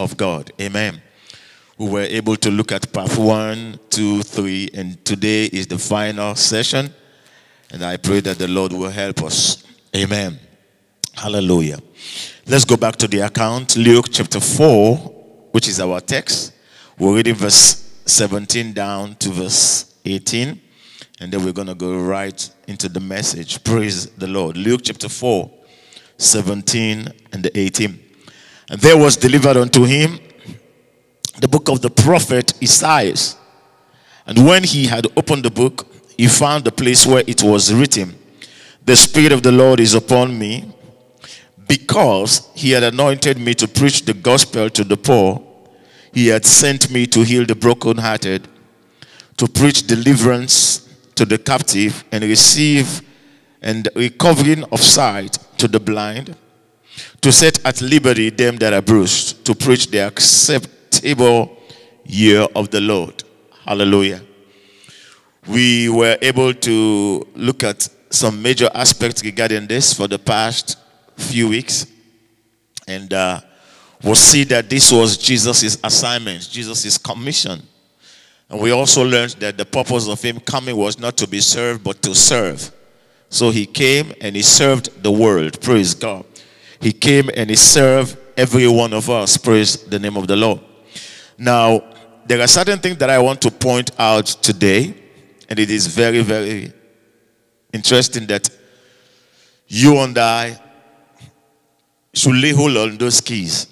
of God. Amen. We were able to look at part one, two, three, and today is the final session. And I pray that the Lord will help us. Amen. Hallelujah. Let's go back to the account. Luke chapter 4, which is our text. We're reading verse 17 down to verse 18. And then we're going to go right into the message. Praise the Lord. Luke chapter 4, 17 and 18. There was delivered unto him the book of the prophet Isaiah. And when he had opened the book, he found the place where it was written, The Spirit of the Lord is upon me, because he had anointed me to preach the gospel to the poor. He had sent me to heal the brokenhearted, to preach deliverance to the captive, and receive and recovering of sight to the blind, to set at liberty them that are bruised, to preach the acceptable year of the Lord. Hallelujah we were able to look at some major aspects regarding this for the past few weeks. And uh, we'll see that this was Jesus' assignment, Jesus' commission. And we also learned that the purpose of him coming was not to be served, but to serve. So he came and he served the world. Praise God. He came and he served every one of us. Praise the name of the Lord. Now, there are certain things that I want to point out today and it is very, very interesting that you and I should lay hold on those keys.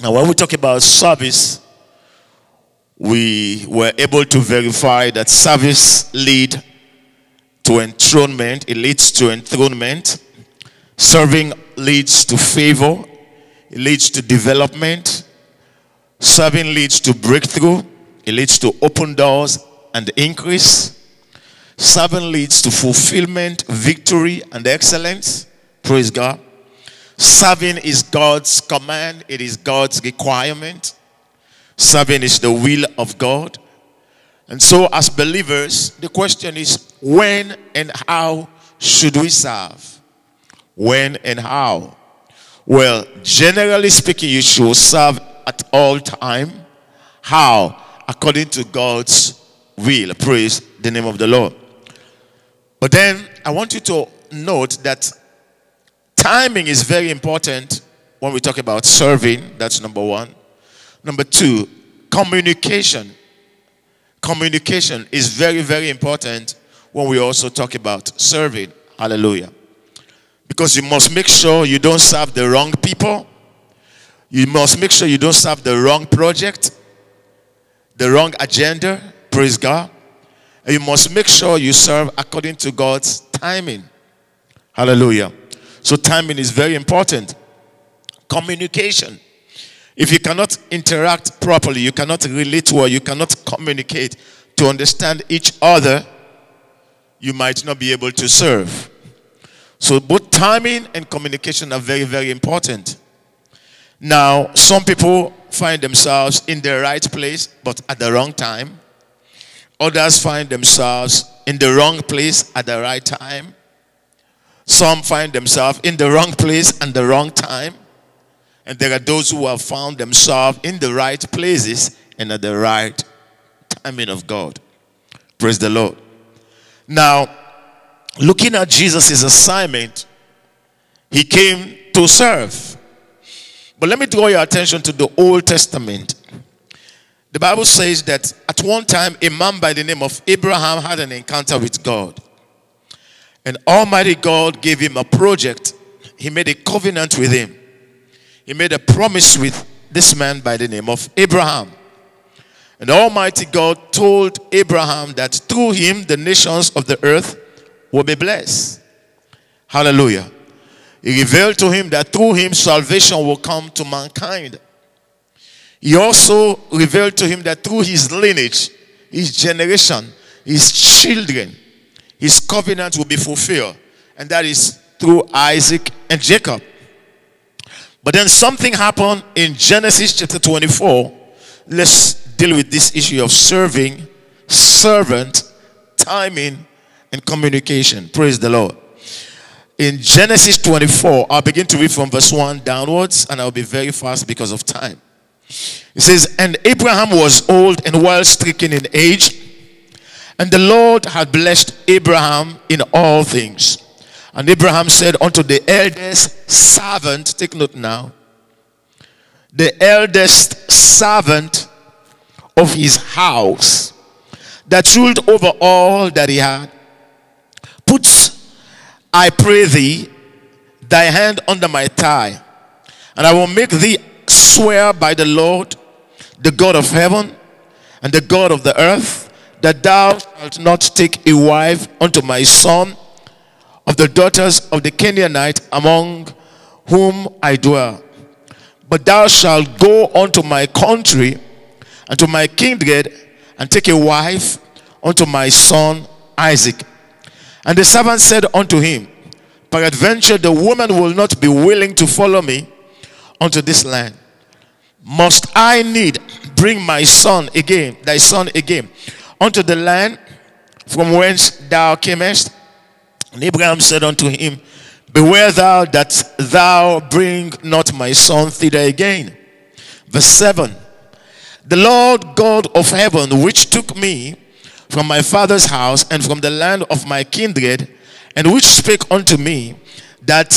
Now, when we talk about service, we were able to verify that service lead to enthronement. It leads to enthronement. Serving leads to favor. It leads to development. Serving leads to breakthrough. It leads to open doors and increase. Serving leads to fulfillment, victory, and excellence. Praise God. Serving is God's command, it is God's requirement. Serving is the will of God. And so, as believers, the question is when and how should we serve? When and how? Well, generally speaking, you should serve at all time. How? According to God's will. Praise the name of the Lord. But then I want you to note that timing is very important when we talk about serving. That's number one. Number two, communication. Communication is very, very important when we also talk about serving. Hallelujah. Because you must make sure you don't serve the wrong people. You must make sure you don't serve the wrong project, the wrong agenda, Praise God. And you must make sure you serve according to God's timing. Hallelujah. So, timing is very important. Communication. If you cannot interact properly, you cannot relate well, you cannot communicate to understand each other, you might not be able to serve. So, both timing and communication are very, very important. Now, some people find themselves in the right place, but at the wrong time. Others find themselves in the wrong place at the right time. Some find themselves in the wrong place and the wrong time. And there are those who have found themselves in the right places and at the right timing of God. Praise the Lord. Now, looking at Jesus' assignment, he came to serve. But let me draw your attention to the Old Testament. The Bible says that at one time, a man by the name of Abraham had an encounter with God. And Almighty God gave him a project. He made a covenant with him. He made a promise with this man by the name of Abraham. And Almighty God told Abraham that through him the nations of the earth will be blessed. Hallelujah. He revealed to him that through him salvation will come to mankind. He also revealed to him that through his lineage, his generation, his children, his covenant will be fulfilled. And that is through Isaac and Jacob. But then something happened in Genesis chapter 24. Let's deal with this issue of serving, servant, timing, and communication. Praise the Lord. In Genesis 24, I'll begin to read from verse 1 downwards, and I'll be very fast because of time. It says, And Abraham was old and well stricken in age, and the Lord had blessed Abraham in all things. And Abraham said unto the eldest servant, take note now, the eldest servant of his house that ruled over all that he had, I pray thee, thy hand under my thigh, and I will make thee swear by the Lord, the God of heaven and the God of the earth, that thou shalt not take a wife unto my son of the daughters of the Canaanite among whom I dwell. But thou shalt go unto my country and to my kindred and take a wife unto my son Isaac. And the servant said unto him, Peradventure the woman will not be willing to follow me unto this land. Must I need bring my son again, thy son again, unto the land from whence thou camest? And Abraham said unto him, Beware thou that thou bring not my son thither again. Verse 7 The Lord God of heaven, which took me from my father's house and from the land of my kindred, and which spake unto me, that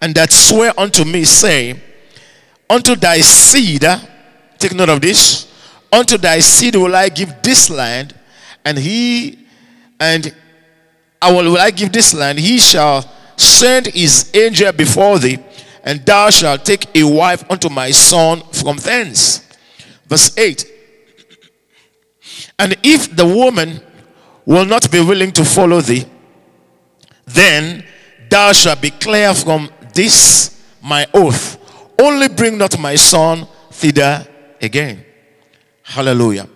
and that swear unto me, saying, Unto thy seed, uh, take note of this, unto thy seed will I give this land, and he and I will, will I give this land, he shall send his angel before thee, and thou shalt take a wife unto my son from thence. Verse 8 and if the woman will not be willing to follow thee, then thou shalt be clear from this my oath. Only bring not my son thither again. Hallelujah.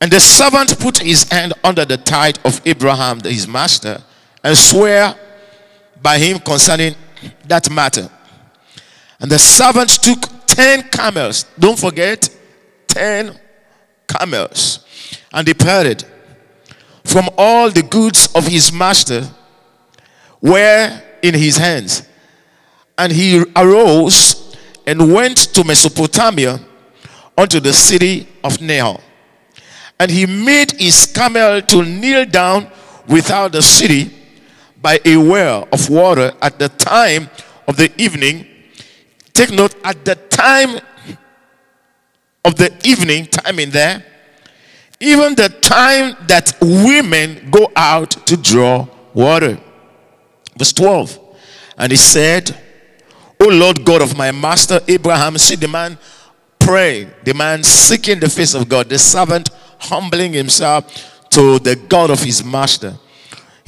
And the servant put his hand under the thigh of Abraham, his master, and swear by him concerning that matter. And the servant took ten camels. Don't forget, ten camels and departed from all the goods of his master were in his hands. And he arose and went to Mesopotamia unto the city of Nahor. And he made his camel to kneel down without the city by a well of water at the time of the evening. Take note, at the time of the evening, time in there, even the time that women go out to draw water. Verse 12. And he said, O Lord God of my master Abraham, see the man praying, the man seeking the face of God, the servant humbling himself to the God of his master.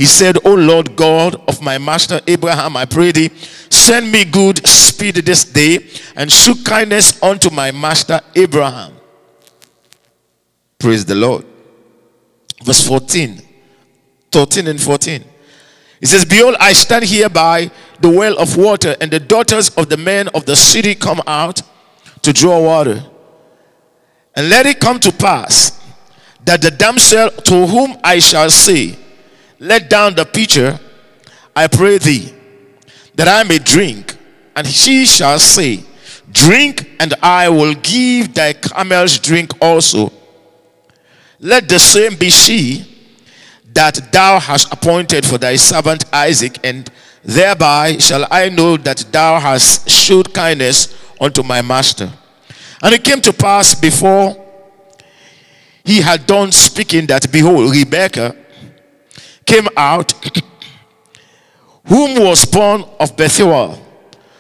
He said, O Lord God of my master Abraham, I pray thee, send me good speed this day and show kindness unto my master Abraham. Praise the Lord. Verse 14, 13 and 14. He says, Behold, I stand here by the well of water, and the daughters of the men of the city come out to draw water. And let it come to pass that the damsel to whom I shall say, Let down the pitcher, I pray thee, that I may drink. And she shall say, Drink, and I will give thy camels drink also. Let the same be she that thou hast appointed for thy servant Isaac, and thereby shall I know that thou hast showed kindness unto my master. And it came to pass before he had done speaking that behold, Rebekah came out, whom was born of Bethuel,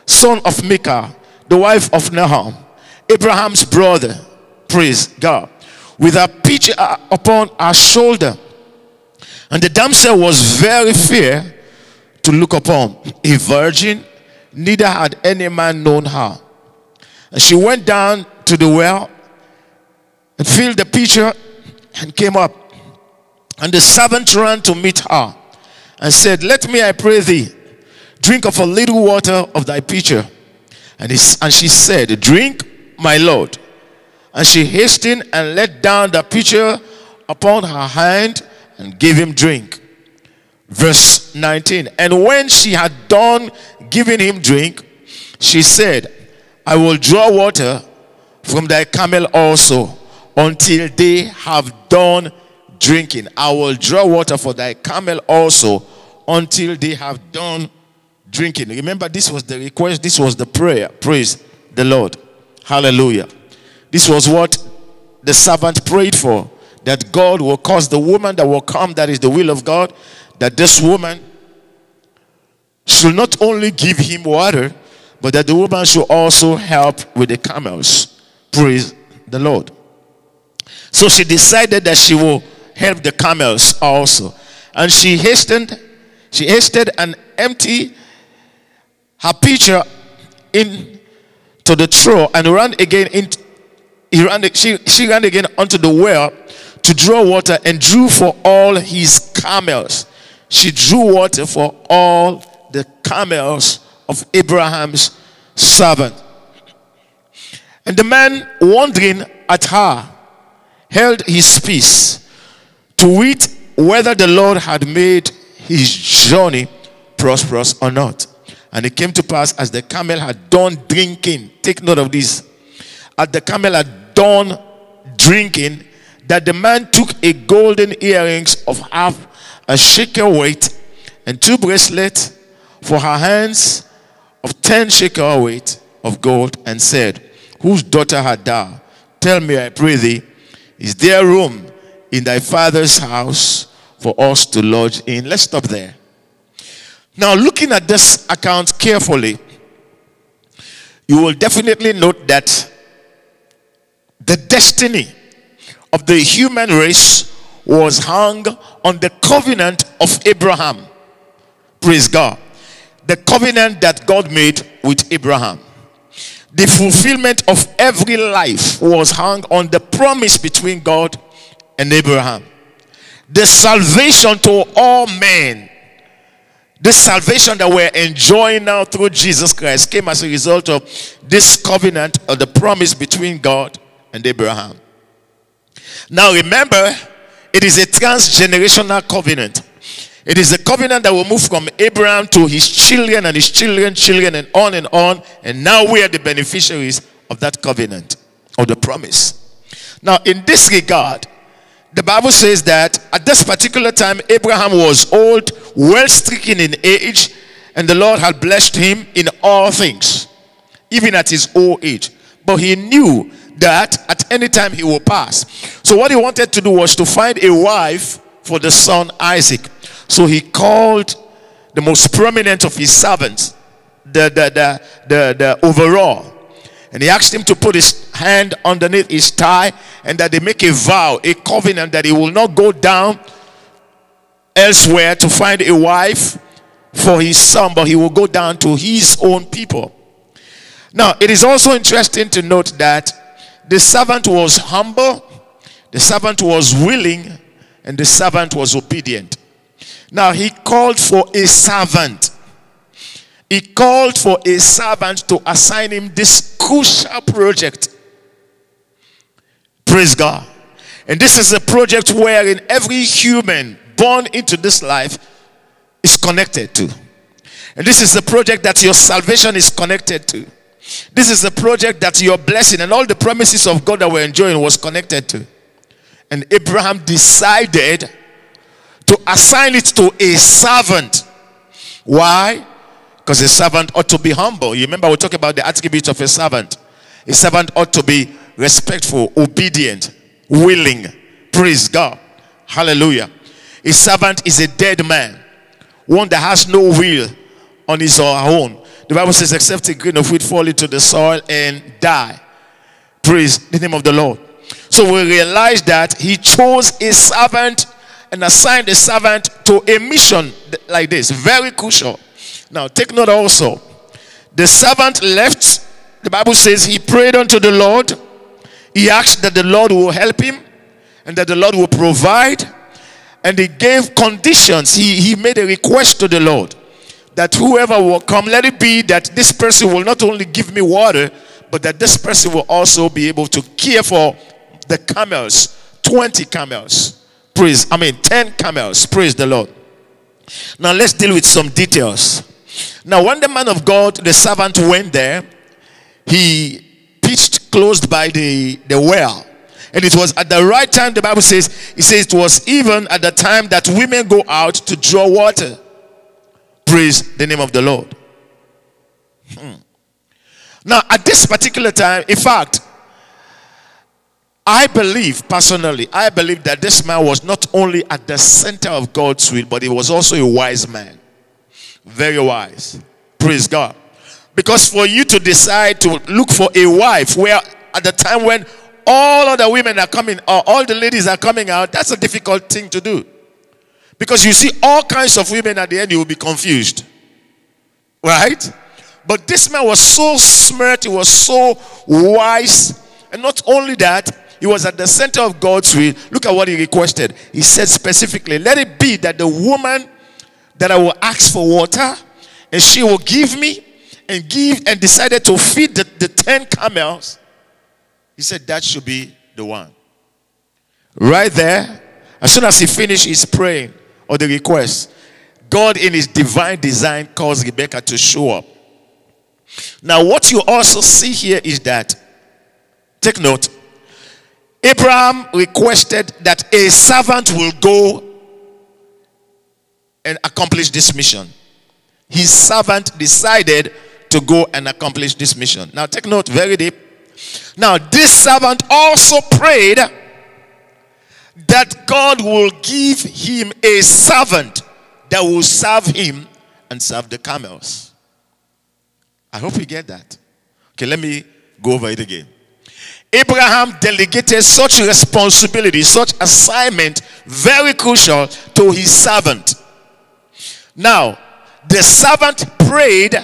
son of Milcah, the wife of Nahor, Abraham's brother. Praise God with a pitcher upon her shoulder. And the damsel was very fair to look upon, a virgin, neither had any man known her. And she went down to the well and filled the pitcher and came up. And the servant ran to meet her and said, Let me, I pray thee, drink of a little water of thy pitcher. And, he, and she said, Drink, my Lord. And she hastened and let down the pitcher upon her hand and gave him drink. Verse 19. And when she had done giving him drink, she said, I will draw water from thy camel also until they have done drinking. I will draw water for thy camel also until they have done drinking. Remember, this was the request, this was the prayer. Praise the Lord. Hallelujah. This was what the servant prayed for that God will cause the woman that will come, that is the will of God, that this woman should not only give him water, but that the woman should also help with the camels. Praise the Lord. So she decided that she will help the camels also. And she hastened, she hastened and emptied her pitcher in to the trough and ran again in he ran she, she ran again onto the well to draw water and drew for all his camels. She drew water for all the camels of Abraham's servant. And the man wondering at her held his peace to wit whether the Lord had made his journey prosperous or not. And it came to pass as the camel had done drinking, take note of this, as the camel had done drinking, that the man took a golden earrings of half a shekel weight and two bracelets for her hands of ten shekel weight of gold and said, Whose daughter had thou? Tell me, I pray thee, is there room in thy father's house for us to lodge in? Let's stop there. Now, looking at this account carefully, you will definitely note that the destiny of the human race was hung on the covenant of Abraham. Praise God. The covenant that God made with Abraham. The fulfillment of every life was hung on the promise between God and Abraham. The salvation to all men this salvation that we're enjoying now through Jesus Christ came as a result of this covenant of the promise between God and Abraham. Now remember, it is a transgenerational covenant. It is a covenant that will move from Abraham to his children and his children, children, and on and on. And now we are the beneficiaries of that covenant, of the promise. Now, in this regard, the Bible says that at this particular time, Abraham was old, well stricken in age, and the Lord had blessed him in all things, even at his old age. But he knew that at any time he will pass. So, what he wanted to do was to find a wife for the son Isaac. So, he called the most prominent of his servants, the, the, the, the, the overall, and he asked him to put his hand underneath his thigh and that they make a vow, a covenant that he will not go down elsewhere to find a wife for his son, but he will go down to his own people. Now, it is also interesting to note that the servant was humble, the servant was willing, and the servant was obedient. Now, he called for a servant he called for a servant to assign him this crucial project. Praise God. And this is a project wherein every human born into this life is connected to. And this is the project that your salvation is connected to. This is the project that your blessing and all the promises of God that we're enjoying was connected to. And Abraham decided to assign it to a servant. Why? Because a servant ought to be humble. You remember we talk about the attributes of a servant. A servant ought to be respectful, obedient, willing. Praise God. Hallelujah. A servant is a dead man, one that has no will on his or her own. The Bible says, except a grain of wheat fall into the soil and die. Praise the name of the Lord. So we realize that he chose a servant and assigned a servant to a mission like this. Very crucial. Now, take note also. The servant left. The Bible says he prayed unto the Lord. He asked that the Lord will help him and that the Lord will provide. And he gave conditions. He, he made a request to the Lord that whoever will come, let it be that this person will not only give me water, but that this person will also be able to care for the camels 20 camels. Praise, I mean, 10 camels. Praise the Lord. Now let's deal with some details. Now, when the man of God, the servant, went there, he pitched close by the, the well. And it was at the right time, the Bible says, it says it was even at the time that women go out to draw water. Praise the name of the Lord. Hmm. Now, at this particular time, in fact, I believe personally, I believe that this man was not only at the center of God's will, but he was also a wise man. Very wise. Praise God. Because for you to decide to look for a wife where at the time when all other women are coming or all the ladies are coming out, that's a difficult thing to do. Because you see all kinds of women at the end, you will be confused. Right? But this man was so smart, he was so wise. And not only that, he was at the center of God's will. Look at what he requested. He said specifically, Let it be that the woman that I will ask for water, and she will give me and give and decided to feed the, the 10 camels. He said that should be the one. Right there, as soon as he finished his praying or the request, God in his divine design caused Rebecca to show up. Now, what you also see here is that, take note, Abraham requested that a servant will go and accomplish this mission. His servant decided to go and accomplish this mission. Now, take note very deep. Now, this servant also prayed that God will give him a servant that will serve him and serve the camels. I hope you get that. Okay, let me go over it again. Abraham delegated such responsibility, such assignment, very crucial to his servant. Now, the servant prayed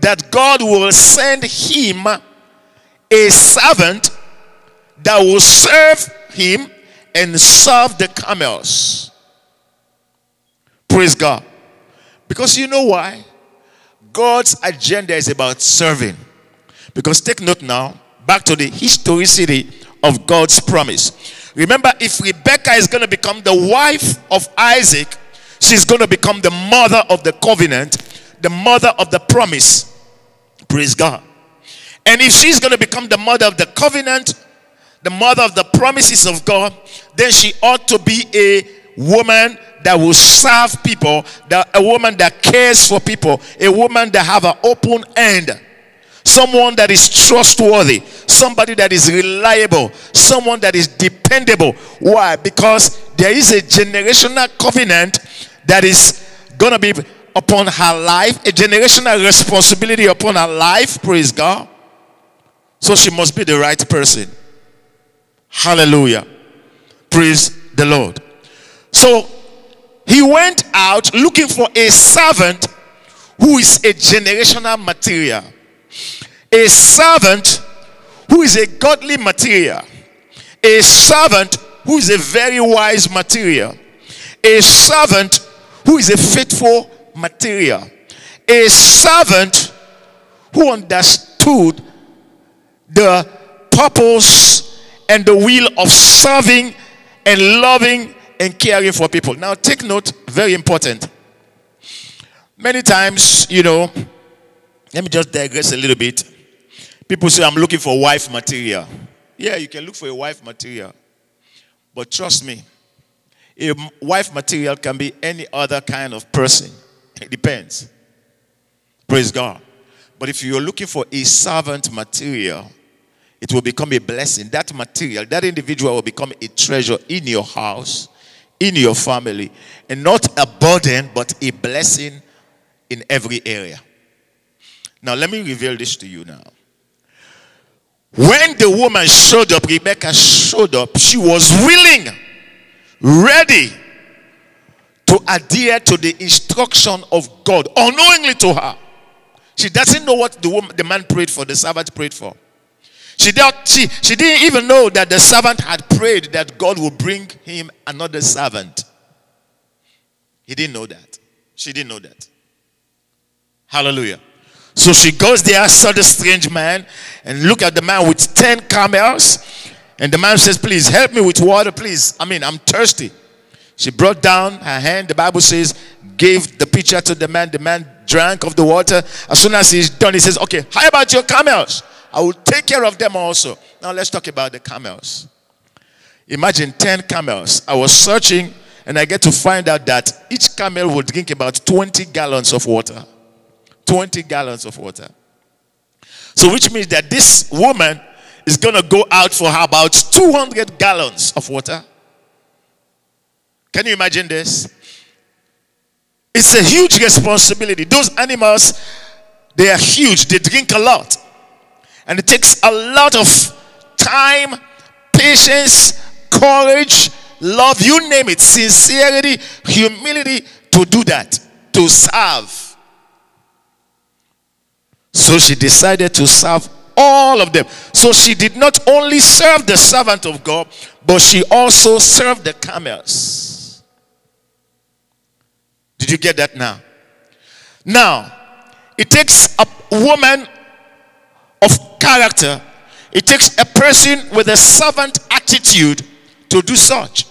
that God will send him a servant that will serve him and serve the camels. Praise God. Because you know why? God's agenda is about serving. Because take note now, back to the historicity of God's promise. Remember, if Rebecca is going to become the wife of Isaac, she's going to become the mother of the covenant, the mother of the promise. Praise God. And if she's going to become the mother of the covenant, the mother of the promises of God, then she ought to be a woman that will serve people, that, a woman that cares for people, a woman that have an open end someone that is trustworthy, somebody that is reliable, someone that is dependable. Why? Because there is a generational covenant that is going to be upon her life, a generational responsibility upon her life. Praise God. So she must be the right person. Hallelujah. Praise the Lord. So he went out looking for a servant who is a generational material. A servant who is a godly material. A servant who is a very wise material. A servant who is a faithful material. A servant who understood the purpose and the will of serving and loving and caring for people. Now, take note, very important. Many times, you know, let me just digress a little bit. People say, I'm looking for wife material. Yeah, you can look for a wife material. But trust me, a wife material can be any other kind of person. It depends. Praise God. But if you're looking for a servant material, it will become a blessing. That material, that individual will become a treasure in your house, in your family, and not a burden, but a blessing in every area. Now, let me reveal this to you now. When the woman showed up, Rebecca showed up, she was willing, ready to adhere to the instruction of God, unknowingly to her. She doesn't know what the woman, the man prayed for, the servant prayed for. She, did, she, she didn't even know that the servant had prayed that God would bring him another servant. He didn't know that. She didn't know that. Hallelujah. So she goes there, saw the strange man, and look at the man with 10 camels. And the man says, Please help me with water, please. I mean, I'm thirsty. She brought down her hand, the Bible says, gave the pitcher to the man. The man drank of the water. As soon as he's done, he says, Okay, how about your camels? I will take care of them also. Now let's talk about the camels. Imagine 10 camels. I was searching and I get to find out that each camel will drink about 20 gallons of water. 20 gallons of water. So, which means that this woman is going to go out for about 200 gallons of water. Can you imagine this? It's a huge responsibility. Those animals, they are huge, they drink a lot. And it takes a lot of time, patience, courage, love, you name it, sincerity, humility to do that, to serve. So she decided to serve all of them. So she did not only serve the servant of God, but she also served the camels. Did you get that now? Now, it takes a woman of character, it takes a person with a servant attitude to do such.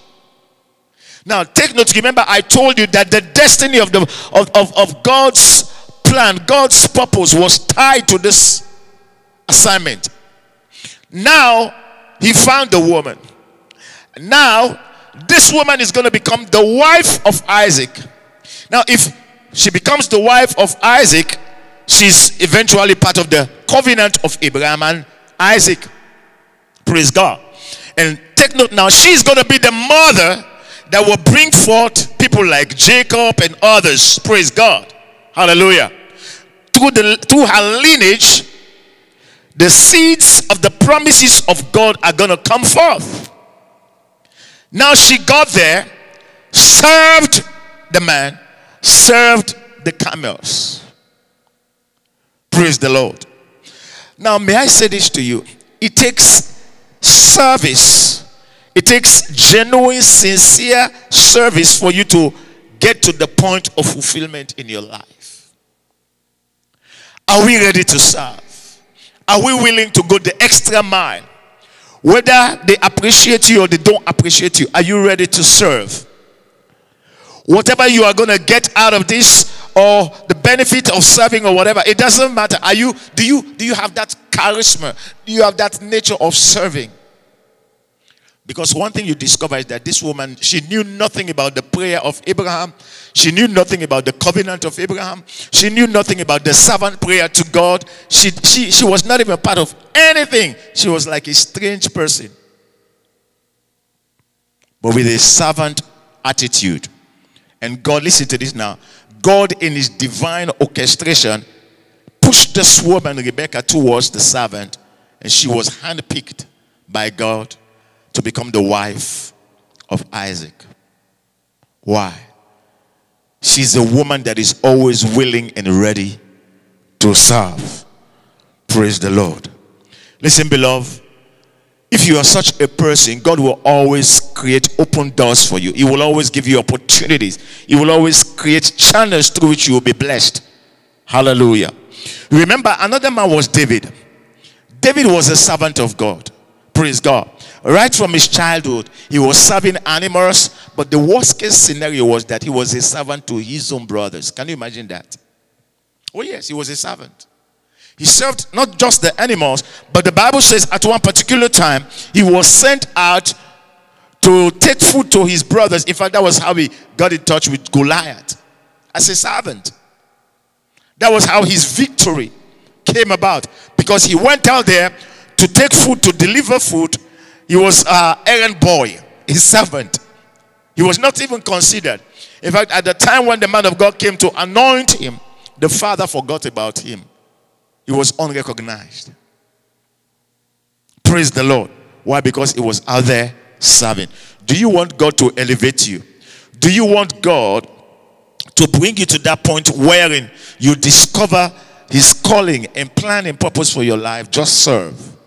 Now, take note. Remember, I told you that the destiny of, the, of, of, of God's plan, God's purpose was tied to this assignment. Now, he found the woman. Now, this woman is going to become the wife of Isaac. Now, if she becomes the wife of Isaac, she's eventually part of the covenant of Abraham and Isaac. Praise God. And take note now, she's going to be the mother that will bring forth people like Jacob and others. Praise God. Hallelujah. Through, the, through her lineage, the seeds of the promises of God are going to come forth. Now she got there, served the man, served the camels. Praise the Lord. Now, may I say this to you? It takes service, it takes genuine, sincere service for you to get to the point of fulfillment in your life. Are we ready to serve? Are we willing to go the extra mile? Whether they appreciate you or they don't appreciate you, are you ready to serve? Whatever you are going to get out of this or the benefit of serving or whatever, it doesn't matter. Are you do you do you have that charisma? Do you have that nature of serving? Because one thing you discover is that this woman, she knew nothing about the prayer of Abraham. She knew nothing about the covenant of Abraham. She knew nothing about the servant prayer to God. She, she, she was not even part of anything. She was like a strange person. But with a servant attitude. And God, listen to this now. God, in his divine orchestration, pushed this woman, Rebecca, towards the servant. And she was handpicked by God to become the wife of Isaac. Why? She's a woman that is always willing and ready to serve. Praise the Lord. Listen, beloved, if you are such a person, God will always create open doors for you. He will always give you opportunities. He will always create channels through which you will be blessed. Hallelujah. Remember, another man was David. David was a servant of God. Praise God. Right from his childhood, he was serving animals, but the worst case scenario was that he was a servant to his own brothers. Can you imagine that? Oh, yes, he was a servant. He served not just the animals, but the Bible says at one particular time, he was sent out to take food to his brothers. In fact, that was how he got in touch with Goliath as a servant. That was how his victory came about because he went out there to take food, to deliver food. He was uh, errand boy, his servant. He was not even considered. In fact, at the time when the man of God came to anoint him, the father forgot about him. He was unrecognized. Praise the Lord. Why? Because he was out there serving. Do you want God to elevate you? Do you want God to bring you to that point wherein you discover his calling and plan and purpose for your life? Just serve.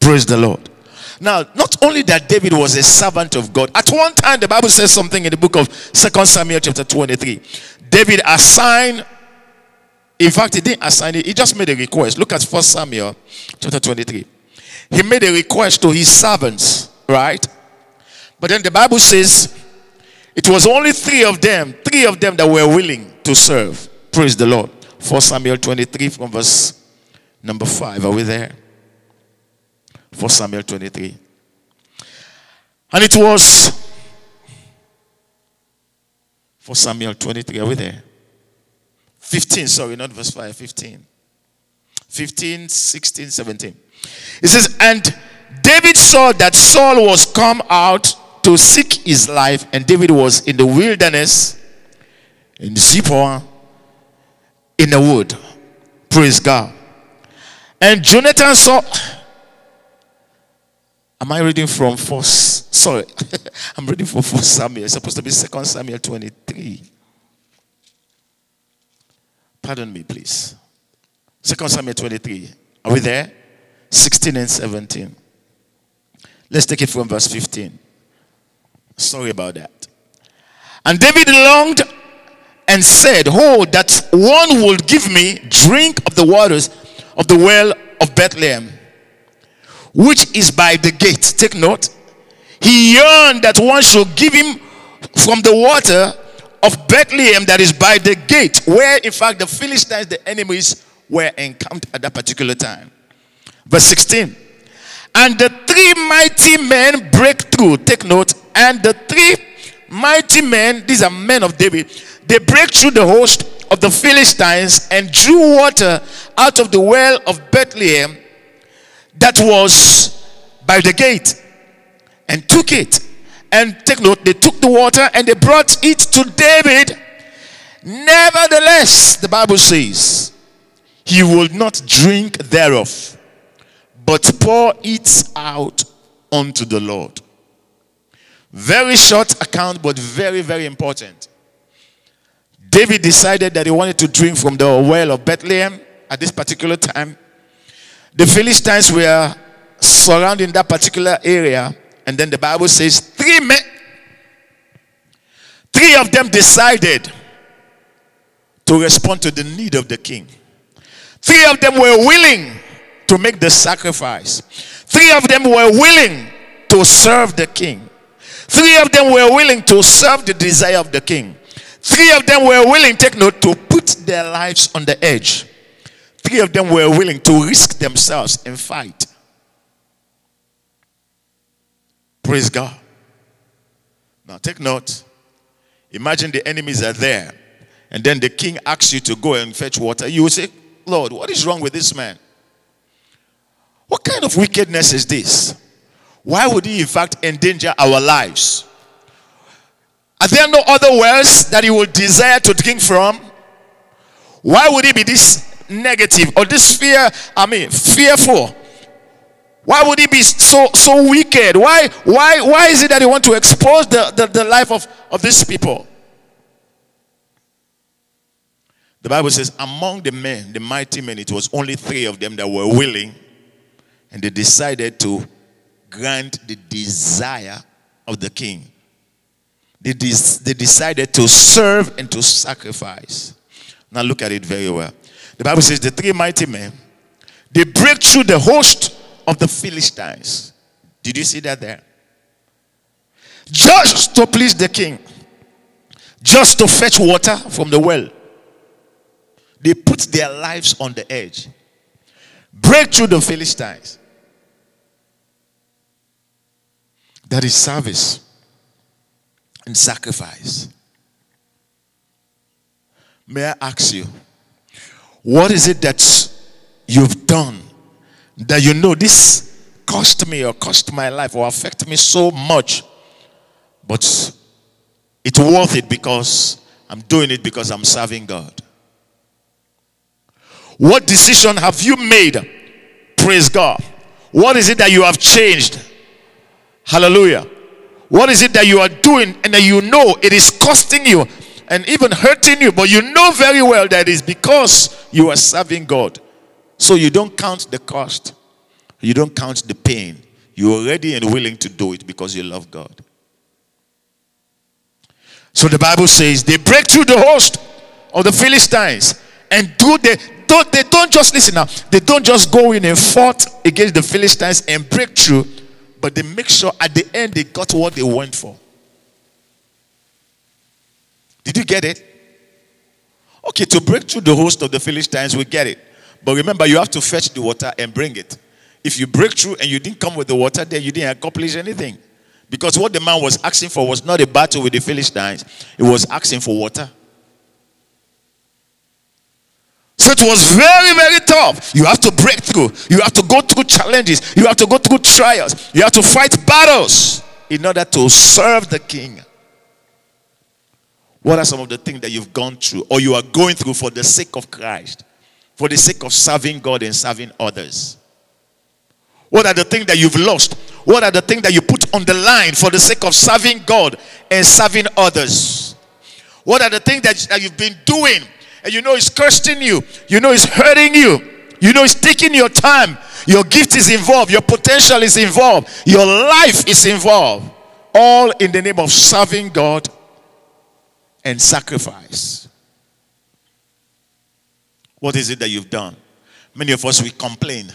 Praise the Lord. Now, not only that David was a servant of God, at one time the Bible says something in the book of Second Samuel chapter 23. David assigned, in fact, he didn't assign it, he just made a request. Look at First Samuel chapter 23. He made a request to his servants, right? But then the Bible says it was only three of them, three of them that were willing to serve. Praise the Lord. First Samuel 23 from verse number 5. Are we there? For Samuel 23. And it was for Samuel 23. Are we there? 15, sorry, not verse 5, 15. 15, 16, 17. It says, And David saw that Saul was come out to seek his life, and David was in the wilderness in Zipporah in the wood. Praise God. And Jonathan saw. Am I reading from First? Sorry, I'm reading from First Samuel. It's supposed to be Second Samuel 23. Pardon me, please. Second Samuel 23. Are we there? 16 and 17. Let's take it from verse 15. Sorry about that. And David longed and said, Oh, that one would give me drink of the waters of the well of Bethlehem, which is by the gate. Take note. He yearned that one should give him from the water of Bethlehem that is by the gate, where in fact the Philistines, the enemies, were encamped at that particular time. Verse 16. And the three mighty men break through. Take note. And the three mighty men, these are men of David, they break through the host of the Philistines and drew water out of the well of Bethlehem that was by the gate and took it. And take note, they took the water and they brought it to David. Nevertheless, the Bible says, he will not drink thereof, but pour it out unto the Lord. Very short account, but very, very important. David decided that he wanted to drink from the well of Bethlehem at this particular time. The Philistines were surrounding that particular area, and then the Bible says three men, three of them decided to respond to the need of the king. Three of them were willing to make the sacrifice. Three of them were willing to serve the king. Three of them were willing to serve the desire of the king. Three of them were willing, take note, to put their lives on the edge. Three of them were willing to risk themselves and fight. Praise God. Now take note. Imagine the enemies are there, and then the king asks you to go and fetch water. You will say, Lord, what is wrong with this man? What kind of wickedness is this? Why would he, in fact, endanger our lives? Are there no other wells that he would desire to drink from? Why would he be this negative or this fear? I mean, fearful. Why would he be so so wicked? Why why why is it that he want to expose the, the, the life of, of these people? The Bible says, among the men, the mighty men, it was only three of them that were willing, and they decided to grant the desire of the king. They, des- they decided to serve and to sacrifice. Now look at it very well. The Bible says the three mighty men, they break through the host of the Philistines. Did you see that there? Just to please the king, just to fetch water from the well. They put their lives on the edge. Break through the Philistines. That is service and sacrifice. May I ask you, what is it that you've done that you know this cost me or cost my life or affect me so much, but it's worth it because I'm doing it because I'm serving God? What decision have you made? Praise God. What is it that you have changed? Hallelujah. What is it that you are doing and that you know it is costing you and even hurting you, but you know very well that is because you are serving God. So you don't count the cost, you don't count the pain. You're ready and willing to do it because you love God. So the Bible says they break through the host of the Philistines and do the don't, they don't just listen now. They don't just go in and fought against the Philistines and break through, but they make sure at the end they got what they went for. Did you get it? Okay, to break through the host of the Philistines, we get it. But remember, you have to fetch the water and bring it. If you break through and you didn't come with the water, then you didn't accomplish anything. Because what the man was asking for was not a battle with the Philistines, he was asking for water. So it was very, very tough. You have to break through. You have to go through challenges. You have to go through trials. You have to fight battles in order to serve the king. What are some of the things that you've gone through or you are going through for the sake of Christ? For the sake of serving God and serving others? What are the things that you've lost? What are the things that you put on the line for the sake of serving God and serving others? What are the things that, you've been doing and you know it's costing you, you know it's hurting you, you know it's taking your time, your gift is involved, your potential is involved, your life is involved, all in the name of serving God and sacrifice. What is it that you've done? Many of us we complain.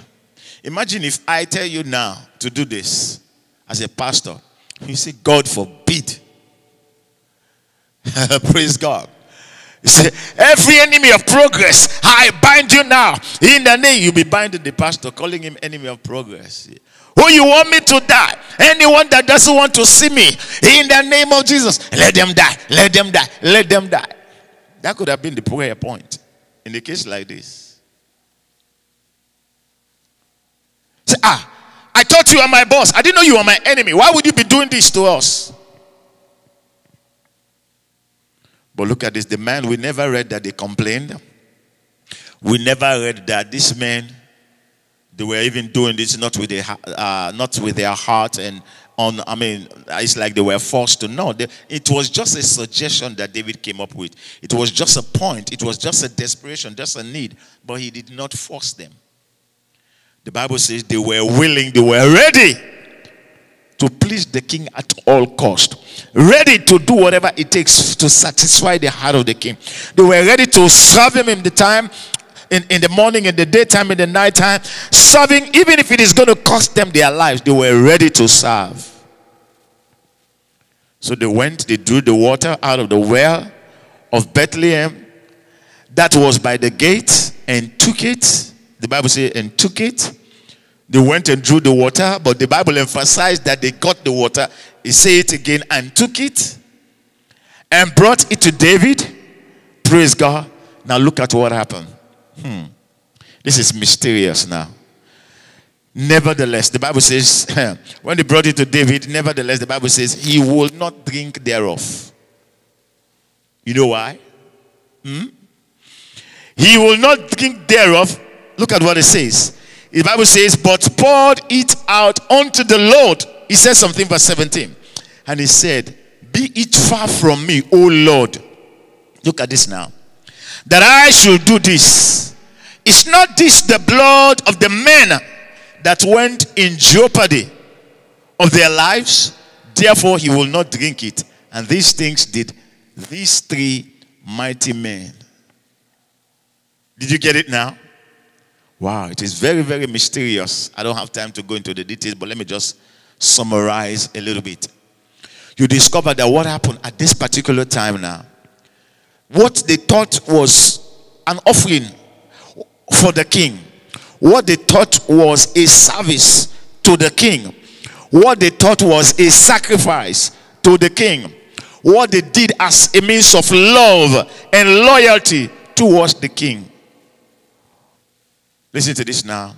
Imagine if I tell you now to do this as a pastor, you say, God forbid. Praise God. Said, Every enemy of progress, I bind you now. In the name, you'll be binding the pastor, calling him enemy of progress. Who you want me to die? Anyone that doesn't want to see me, in the name of Jesus, let them die, let them die, let them die. That could have been the prayer point in a case like this. Say, ah, I thought you were my boss. I didn't know you were my enemy. Why would you be doing this to us? But look at this. The man, we never read that they complained. We never read that this man, they were even doing this not with their, uh, not with their heart and on, I mean, it's like they were forced to know. It was just a suggestion that David came up with. It was just a point. It was just a desperation, just a need. But he did not force them. The Bible says they were willing, they were ready to please the king at all cost. Ready to do whatever it takes to satisfy the heart of the king. They were ready to serve him in the time in, in the morning in the daytime in the nighttime serving even if it is going to cost them their lives they were ready to serve. So they went they drew the water out of the well of bethlehem that was by the gate and took it. The bible says and took it they went and drew the water, but the Bible emphasized that they got the water. He said it again and took it and brought it to David. Praise God. Now look at what happened. Hmm. This is mysterious now. Nevertheless, the Bible says, when they brought it to David, nevertheless, the Bible says, he will not drink thereof. You know why? Hmm? He will not drink thereof. Look at what it says. The Bible says, but poured it out unto the Lord. He says something, verse 17. And he said, Be it far from me, O Lord. Look at this now. That I should do this. Is not this the blood of the men that went in jeopardy of their lives? Therefore, he will not drink it. And these things did these three mighty men. Did you get it now? Wow, it is very, very mysterious. I don't have time to go into the details, but let me just summarize a little bit. You discover that what happened at this particular time now, what they thought was an offering for the king, what they thought was a service to the king, what they thought was a sacrifice to the king, what they did as a means of love and loyalty towards the king Listen to this now.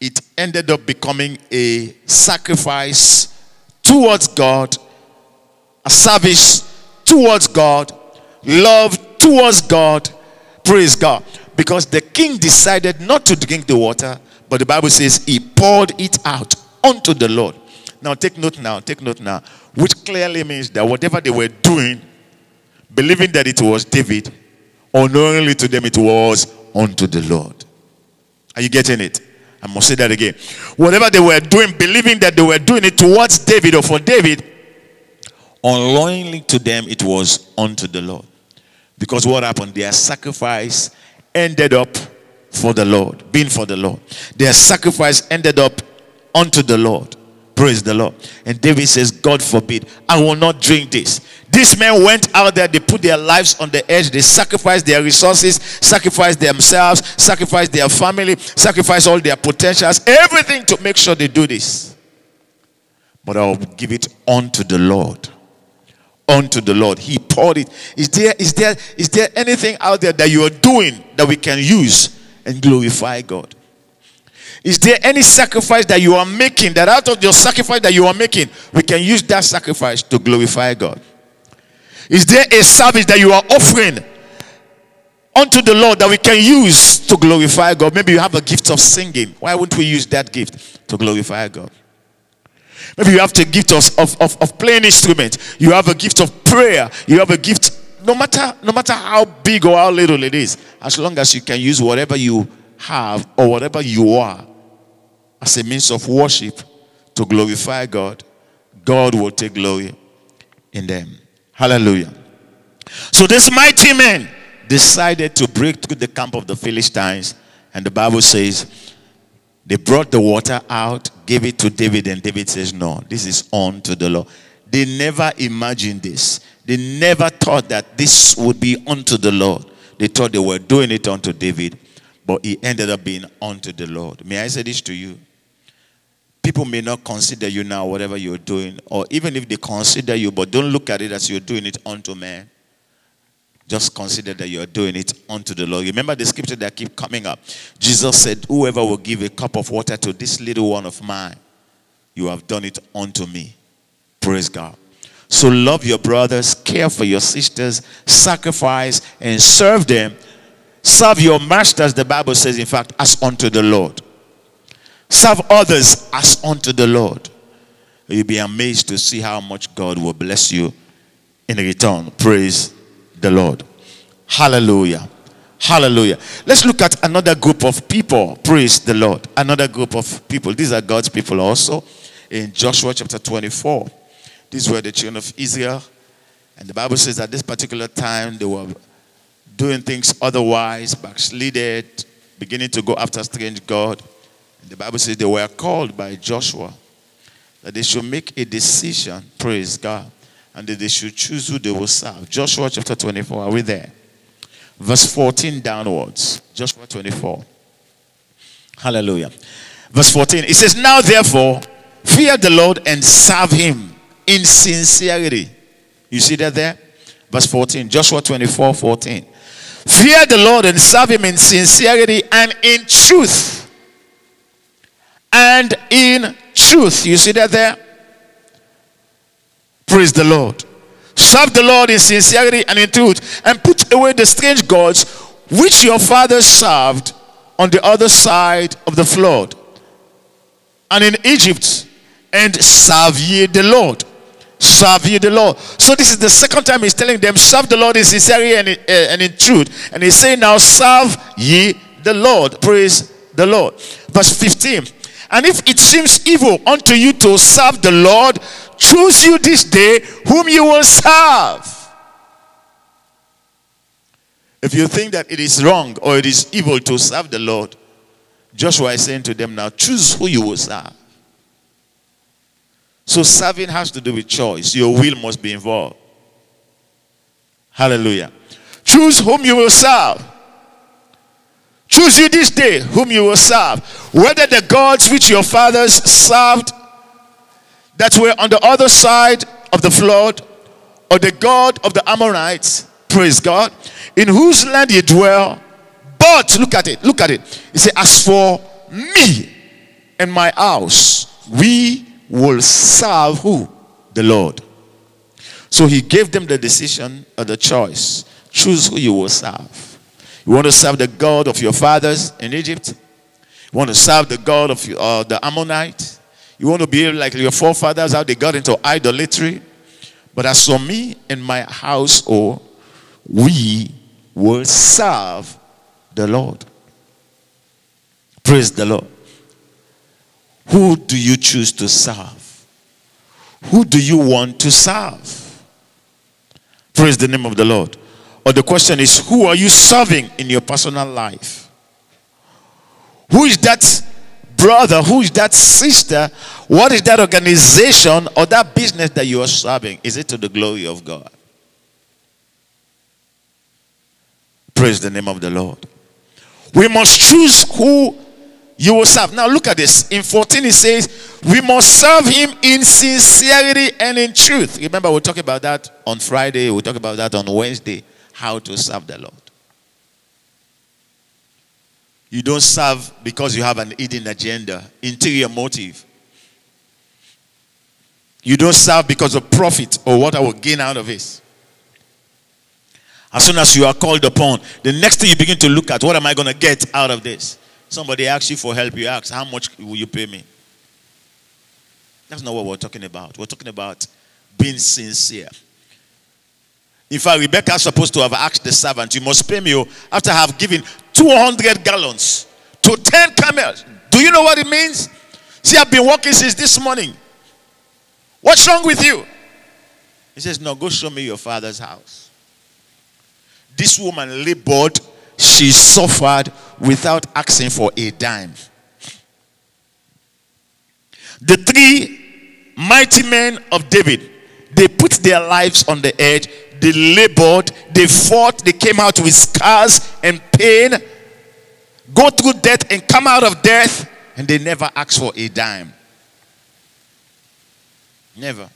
It ended up becoming a sacrifice towards God, a service towards God, love towards God. Praise God. Because the king decided not to drink the water, but the Bible says he poured it out unto the Lord. Now, take note now, take note now, which clearly means that whatever they were doing, believing that it was David, unknowingly to them it was unto the Lord. Are you getting it? I must say that again. Whatever they were doing, believing that they were doing it towards David or for David, unknowingly to them it was unto the Lord. Because what happened? Their sacrifice ended up for the Lord, being for the Lord. Their sacrifice ended up unto the Lord. Praise the Lord. And David says, God forbid, I will not drink this. These men went out there, they put their lives on the edge, they sacrificed their resources, sacrificed themselves, sacrificed their family, sacrificed all their potentials, everything to make sure they do this. But I'll give it unto the Lord. Unto the Lord. He poured it. Is there, is there, is there anything out there that you are doing that we can use and glorify God? Is there any sacrifice that you are making that out of your sacrifice that you are making, we can use that sacrifice to glorify God? Is there a service that you are offering unto the Lord that we can use to glorify God? Maybe you have a gift of singing. Why wouldn't we use that gift to glorify God? Maybe you have a gift of, of, of, of playing instrument. You have a gift of prayer. You have a gift, no matter, no matter how big or how little it is, as long as you can use whatever you have or whatever you are as a means of worship to glorify God, God will take glory in them. Hallelujah. So this mighty men decided to break through the camp of the Philistines, and the Bible says they brought the water out, gave it to David, and David says, No, this is on to the Lord. They never imagined this. They never thought that this would be unto the Lord. They thought they were doing it unto David but it ended up being unto the Lord. May I say this to you? People may not consider you now, whatever you're doing, or even if they consider you, but don't look at it as you're doing it unto man. Just consider that you're doing it unto the Lord. Remember the scripture that keep coming up. Jesus said, Whoever will give a cup of water to this little one of mine, you have done it unto me. Praise God. So love your brothers, care for your sisters, sacrifice and serve them Serve your masters, the Bible says, in fact, as unto the Lord. Serve others as unto the Lord. You'll be amazed to see how much God will bless you in return. Praise the Lord. Hallelujah. Hallelujah. Let's look at another group of people. Praise the Lord. Another group of people. These are God's people also. In Joshua chapter 24. These were the children of Israel. And the Bible says at this particular time they were doing things otherwise, backslided, beginning to go after strange God. And the Bible says they were called by Joshua that they should make a decision, praise God, and that they should choose who they will serve. Joshua chapter 24, are we there? Verse 14 downwards. Joshua 24. Hallelujah. Verse 14. It says, Now therefore, fear the Lord and serve him in sincerity. You see that there? Verse 14. Joshua 24, 14. Fear the Lord and serve him in sincerity and in truth. And in truth. You see that there? Praise the Lord. Serve the Lord in sincerity and in truth. And put away the strange gods which your fathers served on the other side of the flood and in Egypt. And serve ye the Lord serve ye the Lord. So this is the second time he's telling them, serve the Lord in sincerity and in, uh, and in truth. And he's saying now, serve ye the Lord. Praise the Lord. Verse 15. And if it seems evil unto you to serve the Lord, choose you this day whom you will serve. If you think that it is wrong or it is evil to serve the Lord, Joshua is saying to them now, choose who you will serve. So serving has to do with choice. Your will must be involved. Hallelujah. Choose whom you will serve. Choose you this day whom you will serve. Whether the gods which your fathers served that were on the other side of the flood, or the God of the Amorites, praise God, in whose land you dwell. But look at it, look at it. He said, As for me and my house, we will serve who? The Lord. So he gave them the decision or the choice. Choose who you will serve. You want to serve the God of your fathers in Egypt? You want to serve the God of uh, the Ammonite? You want to be like your forefathers, how they got into idolatry? But as for me and my household, we will serve the Lord. Praise the Lord. Who do you choose to serve? Who do you want to serve? Praise the name of the Lord. Or the question is, who are you serving in your personal life? Who is that brother? Who is that sister What is that organization or that business that you are serving? Is it to the glory of God? Praise the name of the Lord. We must choose who you will serve. Now look at this. In 14 it says, we must serve him in sincerity and in truth. Remember we'll talk about that on Friday, we'll talk about that on Wednesday, how to serve the Lord. You don't serve because you have an hidden agenda, interior motive. You don't serve because of profit or what I will gain out of this. As soon as you are called upon, the next thing you begin to look at, what am I going to get out of this? Somebody asks you for help, you ask, how much will you pay me? That's not what we're talking about. We're talking about being sincere. In fact, Rebecca is supposed to have asked the servant, You must pay me oh, after I have given 200 gallons to 10 camels. Do you know what it means? See, I've been working since this morning. What's wrong with you? He says, No, go show me your father's house. This woman labored, she suffered without asking for a dime. The three mighty men of David, they put their lives on the edge they labored, they fought, they came out with scars and pain, go through death and come out of death, and they never asked for a dime. Never.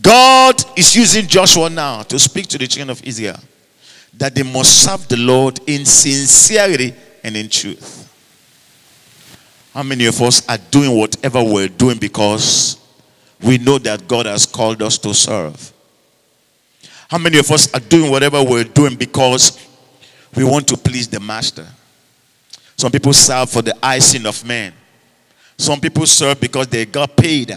God is using Joshua now to speak to the children of Israel that they must serve the Lord in sincerity and in truth. How many of us are doing whatever we're doing because we know that God has called us to serve. How many of us are doing whatever we're doing because we want to please the master? Some people serve for the icing of men. Some people serve because they got paid.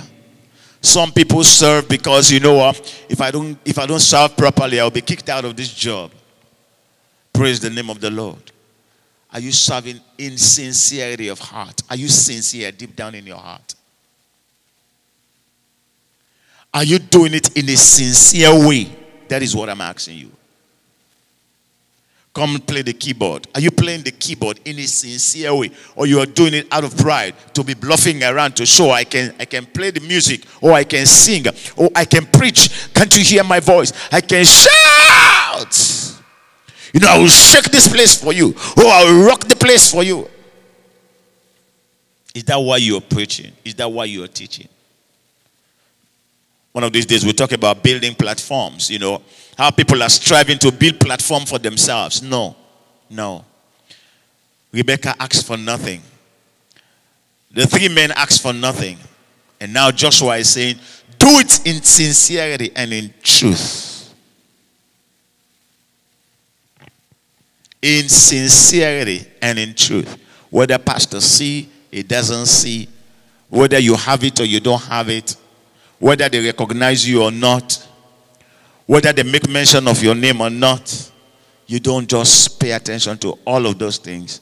Some people serve because you know what? If I don't if I don't serve properly, I'll be kicked out of this job. Praise the name of the Lord. Are you serving in sincerity of heart? Are you sincere deep down in your heart? Are you doing it in a sincere way? That is what I'm asking you. Come play the keyboard. Are you playing the keyboard in a sincere way? Or you are doing it out of pride to be bluffing around to show I can I can play the music or I can sing or I can preach. Can't you hear my voice? I can shout. You know, I will shake this place for you. Oh, I will rock the place for you. Is that why you're preaching? Is that why you're teaching? One of these days, we talk about building platforms, you know, how people are striving to build platform for themselves. No, no. Rebecca asked for nothing. The three men asked for nothing. And now Joshua is saying, do it in sincerity and in truth. In sincerity and in truth. Whether pastor see, he doesn't see, whether you have it or you don't have it, whether they recognize you or not, whether they make mention of your name or not, you don't just pay attention to all of those things.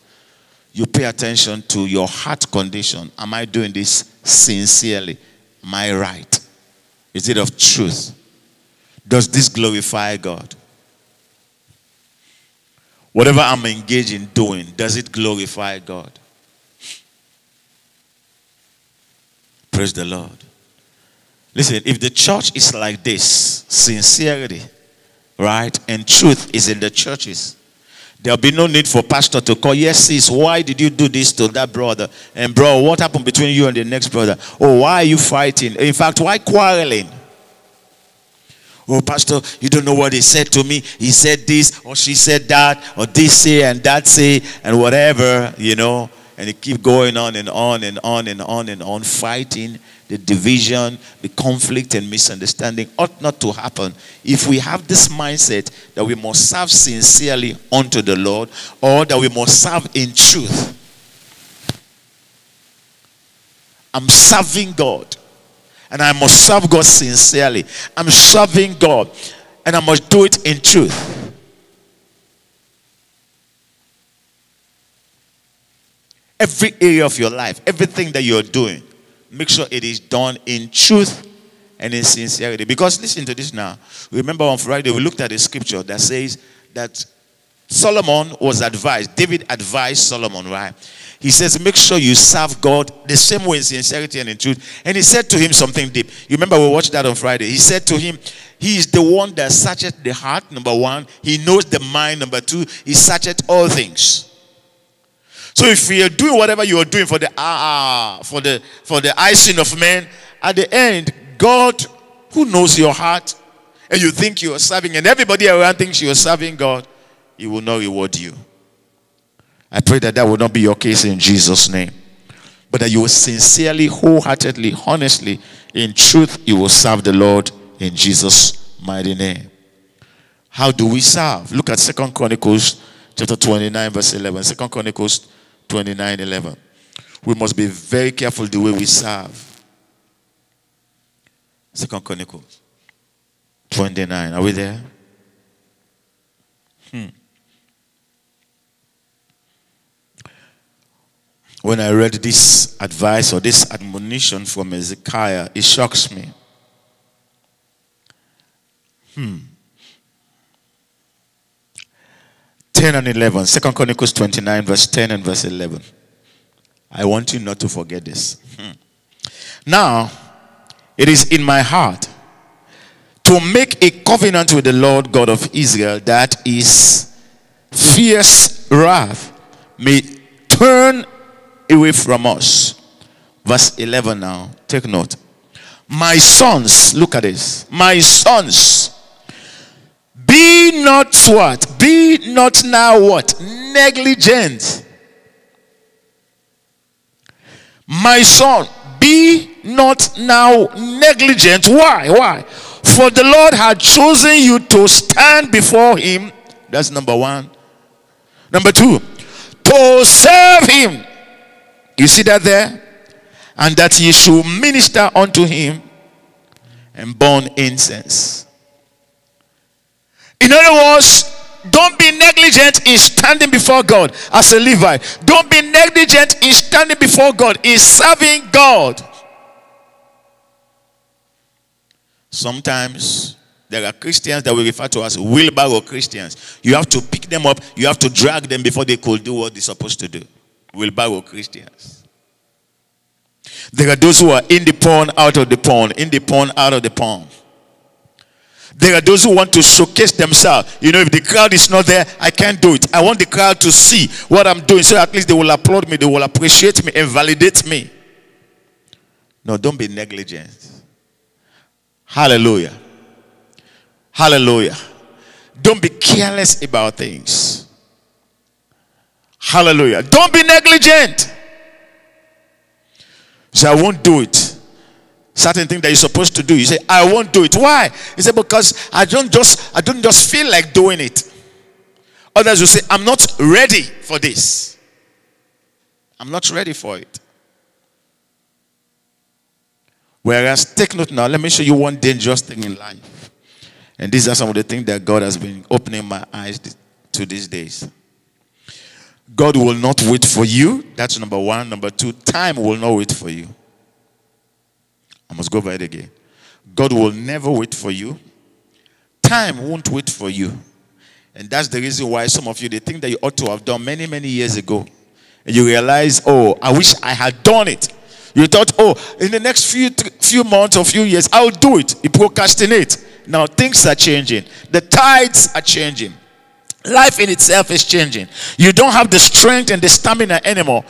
You pay attention to your heart condition. Am I doing this sincerely? Am I right? Is it of truth? Does this glorify God? Whatever I'm engaged in doing, does it glorify God? Praise the Lord. Listen, if the church is like this, sincerity, right, and truth is in the churches, there'll be no need for pastor to call. Yes, sis, why did you do this to that brother? And bro, what happened between you and the next brother? Oh, why are you fighting? In fact, why quarreling? Oh, pastor, you don't know what he said to me. He said this, or she said that, or this say and that say, and whatever, you know. And it keep going on and on and on and on and on, fighting the division, the conflict, and misunderstanding ought not to happen if we have this mindset that we must serve sincerely unto the Lord or that we must serve in truth. I'm serving God and I must serve God sincerely. I'm serving God and I must do it in truth. Every area of your life, everything that you're doing, make sure it is done in truth and in sincerity. Because listen to this now. Remember on Friday we looked at a scripture that says that Solomon was advised, David advised Solomon, right? He says, Make sure you serve God the same way in sincerity and in truth. And he said to him something deep. You remember we watched that on Friday. He said to him, He is the one that searcheth the heart, number one. He knows the mind, number two. He searcheth all things. So if you're doing whatever you are doing for the ah, uh, for the for the icing of men, at the end, God, who knows your heart, and you think you are serving, and everybody around thinks you are serving God, He will not reward you. I pray that that will not be your case in Jesus' name. But that you will sincerely, wholeheartedly, honestly, in truth, you will serve the Lord in Jesus' mighty name. How do we serve? Look at Second Chronicles chapter 29, verse 11. Second Chronicles 29, 11. We must be very careful the way we serve. Second Chronicles 29. Are we there? Hmm. When I read this advice or this admonition from Hezekiah, it shocks me. Hmm. 10 and 11. 2 Chronicles 29, verse 10 and verse 11. I want you not to forget this. Hmm. Now, it is in my heart to make a covenant with the Lord God of Israel that is fierce wrath may turn away from us. Verse 11 now. Take note. My sons, look at this. My sons, be not what? Be not now what? Negligent. My son, be not now negligent. Why? Why? For the Lord had chosen you to stand before him. That's number one. Number two, to serve him you see that there? And that ye should minister unto him and burn incense. In other words, don't be negligent in standing before God as a Levite. Don't be negligent in standing before God, in serving God. Sometimes there are Christians that we refer to as wheelbarrow Christians. You have to pick them up, you have to drag them before they could do what they're supposed to do wheelbarrow Christians. There are those who are in the pond, out of the pond, in the pond, out of the pond. There are those who want to showcase themselves. You know, if the crowd is not there, I can't do it. I want the crowd to see what I'm doing so at least they will applaud me, they will appreciate me and validate me. No, don't be negligent. Hallelujah. Hallelujah. Don't be careless about things. Hallelujah. Don't be negligent. So I won't do it. Certain thing that you're supposed to do. You say, I won't do it. Why? He said, because I don't just I don't just feel like doing it. Others will say, I'm not ready for this. I'm not ready for it. Whereas, take note now, let me show you one dangerous thing in life. And these are some of the things that God has been opening my eyes to these days. God will not wait for you. That's number one. Number two, time will not wait for you. I must go over it again. God will never wait for you. Time won't wait for you. And that's the reason why some of you they think that you ought to have done many, many years ago. And you realize, oh, I wish I had done it. You thought, oh, in the next few few months or few years, I'll do it. You procrastinate. Now things are changing. The tides are changing. Life in itself is changing. You don't have the strength and the stamina anymore.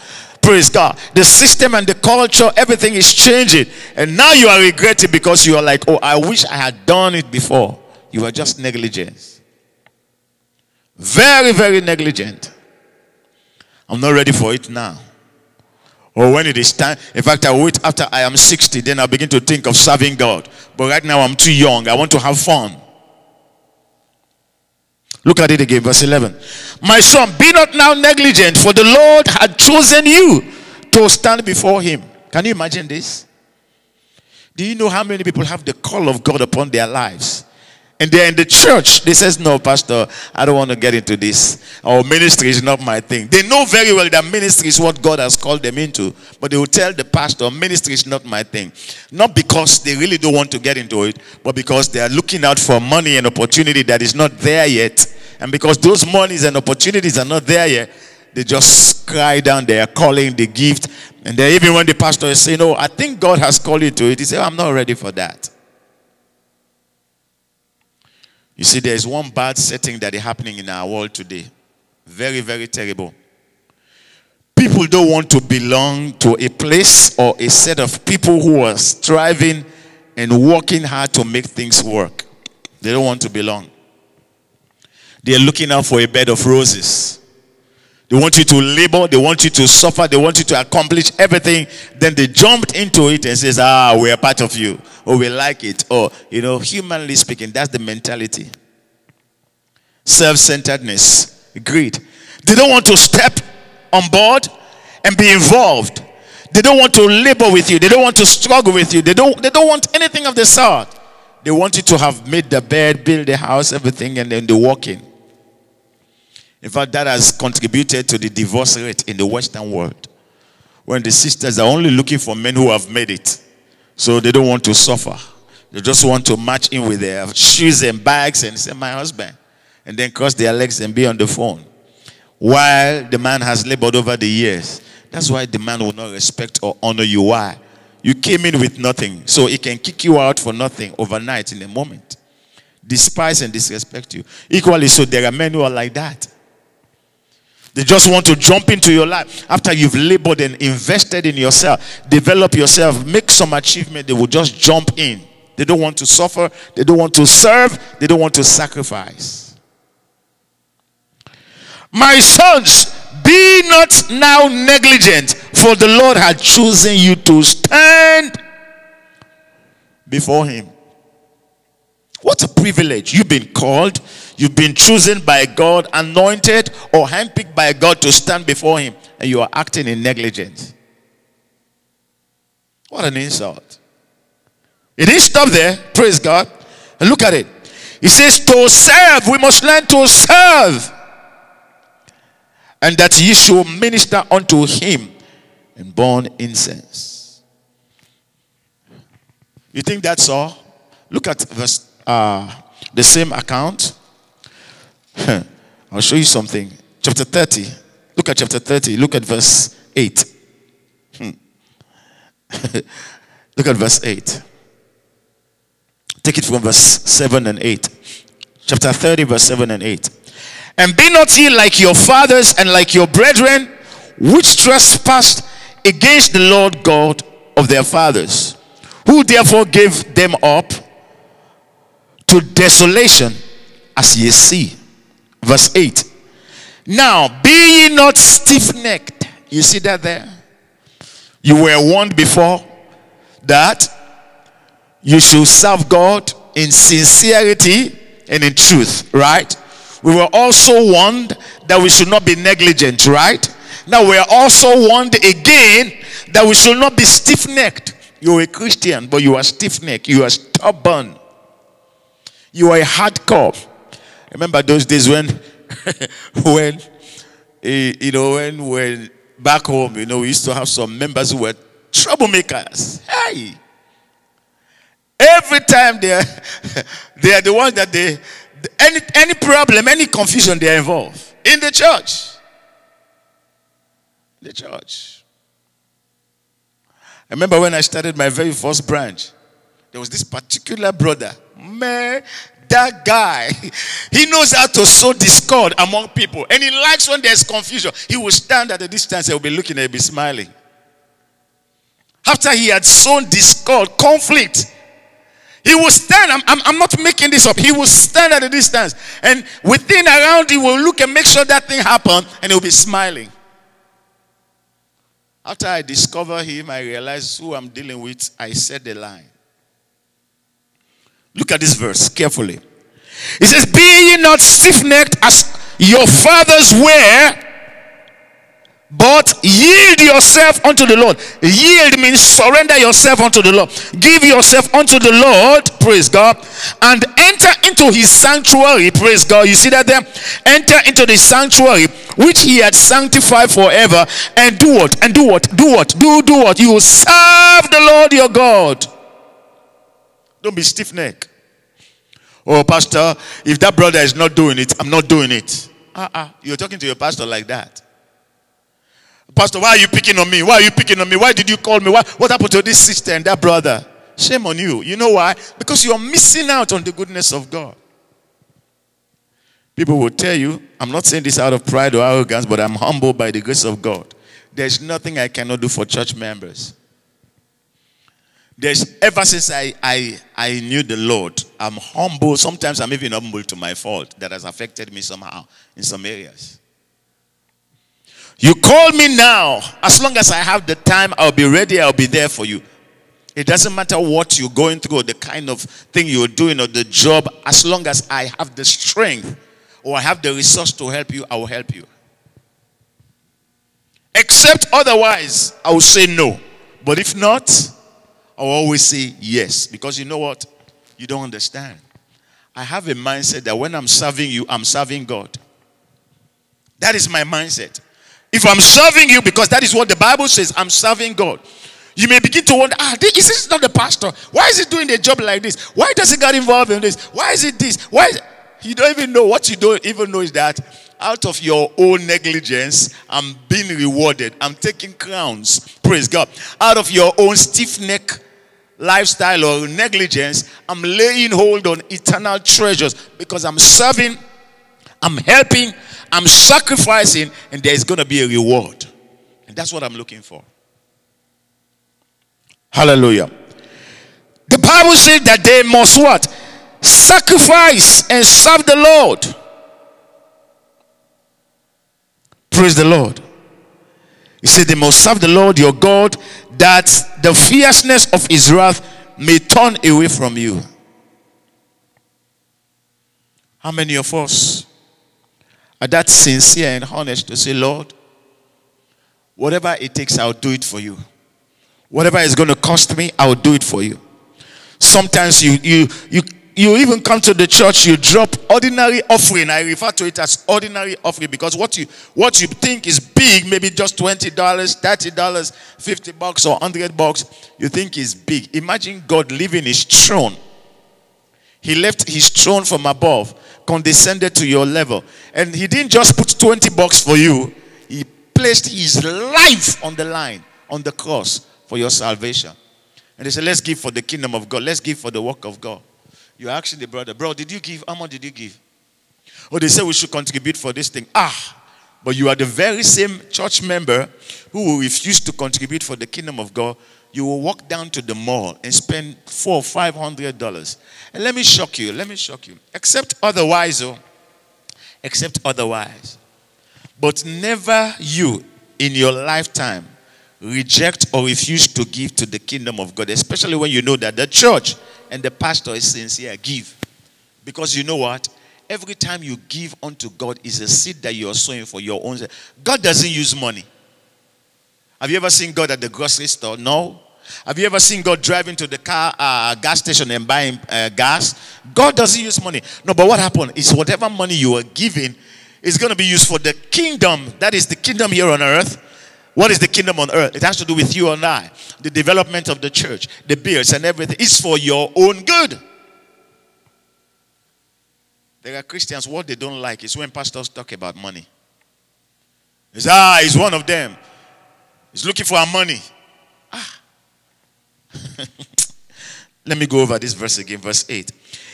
Praise God. The system and the culture, everything is changing. And now you are regretting because you are like, oh, I wish I had done it before. You are just negligent. Very, very negligent. I'm not ready for it now. Or when it is time. In fact, I wait after I am 60, then I begin to think of serving God. But right now I'm too young. I want to have fun. Look at it again, verse 11. My son, be not now negligent, for the Lord had chosen you to stand before him. Can you imagine this? Do you know how many people have the call of God upon their lives? and they're in the church. They says, "No, pastor, I don't want to get into this. Our ministry is not my thing." They know very well that ministry is what God has called them into, but they will tell the pastor, "Ministry is not my thing." Not because they really don't want to get into it, but because they are looking out for money and opportunity that is not there yet, And because those monies and opportunities are not there yet, they just cry down their calling, the gift. And then even when the pastor is saying, Oh, I think God has called you to it, he said, oh, I'm not ready for that. You see, there is one bad setting that is happening in our world today. Very, very terrible. People don't want to belong to a place or a set of people who are striving and working hard to make things work. They don't want to belong. They are looking out for a bed of roses. They want you to labor, they want you to suffer, they want you to accomplish everything. Then they jumped into it and says, "Ah, we are part of you, or we like it." Or you know, humanly speaking, that's the mentality. Self-centeredness, greed. They don't want to step on board and be involved. They don't want to labor with you. They don't want to struggle with you. They don't, they don't want anything of the sort. They want you to have made the bed, build the house, everything, and then they walk in. In fact, that has contributed to the divorce rate in the Western world. When the sisters are only looking for men who have made it. So they don't want to suffer. They just want to match in with their shoes and bags and say, My husband. And then cross their legs and be on the phone. While the man has labored over the years. That's why the man will not respect or honor you. Why? You came in with nothing. So he can kick you out for nothing overnight in a moment. Despise and disrespect you. Equally, so there are men who are like that. They just want to jump into your life after you've labored and invested in yourself, develop yourself, make some achievement. They will just jump in. They don't want to suffer, they don't want to serve, they don't want to sacrifice. My sons, be not now negligent, for the Lord had chosen you to stand before Him. What a privilege. You've been called, you've been chosen by God, anointed, or handpicked by God to stand before Him, and you are acting in negligence. What an insult. It didn't stop there, praise God. And look at it. He says, To serve, we must learn to serve and that ye should minister unto him and burn incense. You think that's all? Look at verse, uh, the same account. I'll show you something. Chapter 30. Look at chapter 30. Look at verse 8. Hmm. Look at verse 8. Take it from verse 7 and 8. Chapter 30, verse 7 and 8. And be not ye like your fathers and like your brethren, which trespassed against the Lord God of their fathers, who therefore gave them up to desolation, as ye see. Verse 8. Now, be ye not stiff necked. You see that there? You were warned before that you should serve God in sincerity and in truth, right? we were also warned that we should not be negligent, right? Now we are also warned again that we should not be stiff necked. You're a Christian, but you are stiff necked. You are stubborn. You are a hardcore. Remember those days when, when, eh, you know, when, when back home, you know, we used to have some members who were troublemakers. Hey! Every time they are, they are the ones that they, any, any problem, any confusion they are involved in the church. The church. I remember when I started my very first branch, there was this particular brother. Man, that guy, he knows how to sow discord among people. And he likes when there's confusion. He will stand at a distance and will be looking and he'll be smiling. After he had sown discord, conflict, he will stand. I'm, I'm, I'm, not making this up. He will stand at a distance. And within around, he will look and make sure that thing happened. And he'll be smiling. After I discover him, I realize who I'm dealing with. I said the line. Look at this verse carefully. It says, Be ye not stiff necked as your fathers were but yield yourself unto the Lord. Yield means surrender yourself unto the Lord. Give yourself unto the Lord, praise God, and enter into his sanctuary, praise God. You see that there? Enter into the sanctuary which he had sanctified forever, and do what? And do what? Do what? Do do what? You serve the Lord your God. Don't be stiff necked. Oh, pastor, if that brother is not doing it, I'm not doing it. Uh-uh. You're talking to your pastor like that. Pastor, why are you picking on me? Why are you picking on me? Why did you call me? Why, what happened to this sister and that brother? Shame on you. You know why? Because you are missing out on the goodness of God. People will tell you, I'm not saying this out of pride or arrogance, but I'm humbled by the grace of God. There's nothing I cannot do for church members. There's ever since I, I, I knew the Lord, I'm humble. Sometimes I'm even humble to my fault that has affected me somehow in some areas. You call me now. As long as I have the time, I'll be ready. I'll be there for you. It doesn't matter what you're going through or the kind of thing you're doing or the job. As long as I have the strength or I have the resource to help you, I will help you. Except otherwise, I will say no. But if not, I will always say yes. Because you know what? You don't understand. I have a mindset that when I'm serving you, I'm serving God. That is my mindset. If I'm serving you, because that is what the Bible says, I'm serving God. You may begin to wonder, ah, this, is this not the pastor? Why is he doing a job like this? Why does he get involved in this? Why is it this? Why? Is you don't even know what you don't even know is that out of your own negligence, I'm being rewarded. I'm taking crowns. Praise God. Out of your own stiff neck lifestyle or negligence, I'm laying hold on eternal treasures because I'm serving, I'm helping, I'm sacrificing, and there's going to be a reward. And that's what I'm looking for. Hallelujah. The Bible says that they must what? Sacrifice and serve the Lord. Praise the Lord. He said they must serve the Lord your God that the fierceness of his wrath may turn away from you. How many of us are that sincere and honest to say, Lord, whatever it takes, I'll do it for you. Whatever is going to cost me, I'll do it for you. Sometimes you you you you even come to the church, you drop ordinary offering. I refer to it as ordinary offering because what you what you think is big, maybe just twenty dollars, thirty dollars, fifty bucks, or hundred bucks, you think is big. Imagine God leaving His throne. He left His throne from above, condescended to your level, and He didn't just put twenty bucks for you. He placed His life on the line on the cross for your salvation. And they said, "Let's give for the kingdom of God. Let's give for the work of God." You're asking the brother, bro, did you give? How much did you give? Oh, they say we should contribute for this thing. Ah, but you are the very same church member who will refuse to contribute for the kingdom of God. You will walk down to the mall and spend four or five hundred dollars. And let me shock you. Let me shock you. Except otherwise, oh, except otherwise. But never you in your lifetime reject or refuse to give to the kingdom of God, especially when you know that the church and the pastor is sincere, give. Because you know what? Every time you give unto God is a seed that you are sowing for your own. God doesn't use money. Have you ever seen God at the grocery store? No. Have you ever seen God driving to the car uh, gas station and buying uh, gas? God doesn't use money. No, but what happened is whatever money you are giving is going to be used for the kingdom. That is the kingdom here on earth what is the kingdom on earth? It has to do with you and I. The development of the church, the bills and everything is for your own good. There are Christians, what they don't like is when pastors talk about money. It's, ah, he's one of them. He's looking for our money. Ah. Let me go over this verse again, verse 8.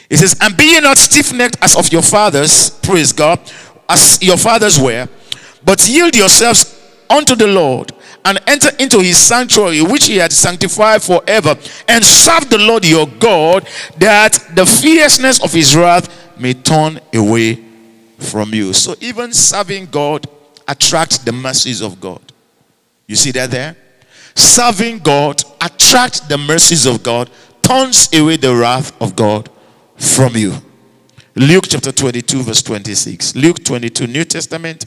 It says, And be ye not stiff necked as of your fathers, praise God, as your fathers were, but yield yourselves unto the Lord and enter into his sanctuary, which he had sanctified forever, and serve the Lord your God, that the fierceness of his wrath may turn away from you. So, even serving God attracts the mercies of God. You see that there? Serving God attracts the mercies of God, turns away the wrath of God from you. Luke chapter 22, verse 26. Luke 22, New Testament.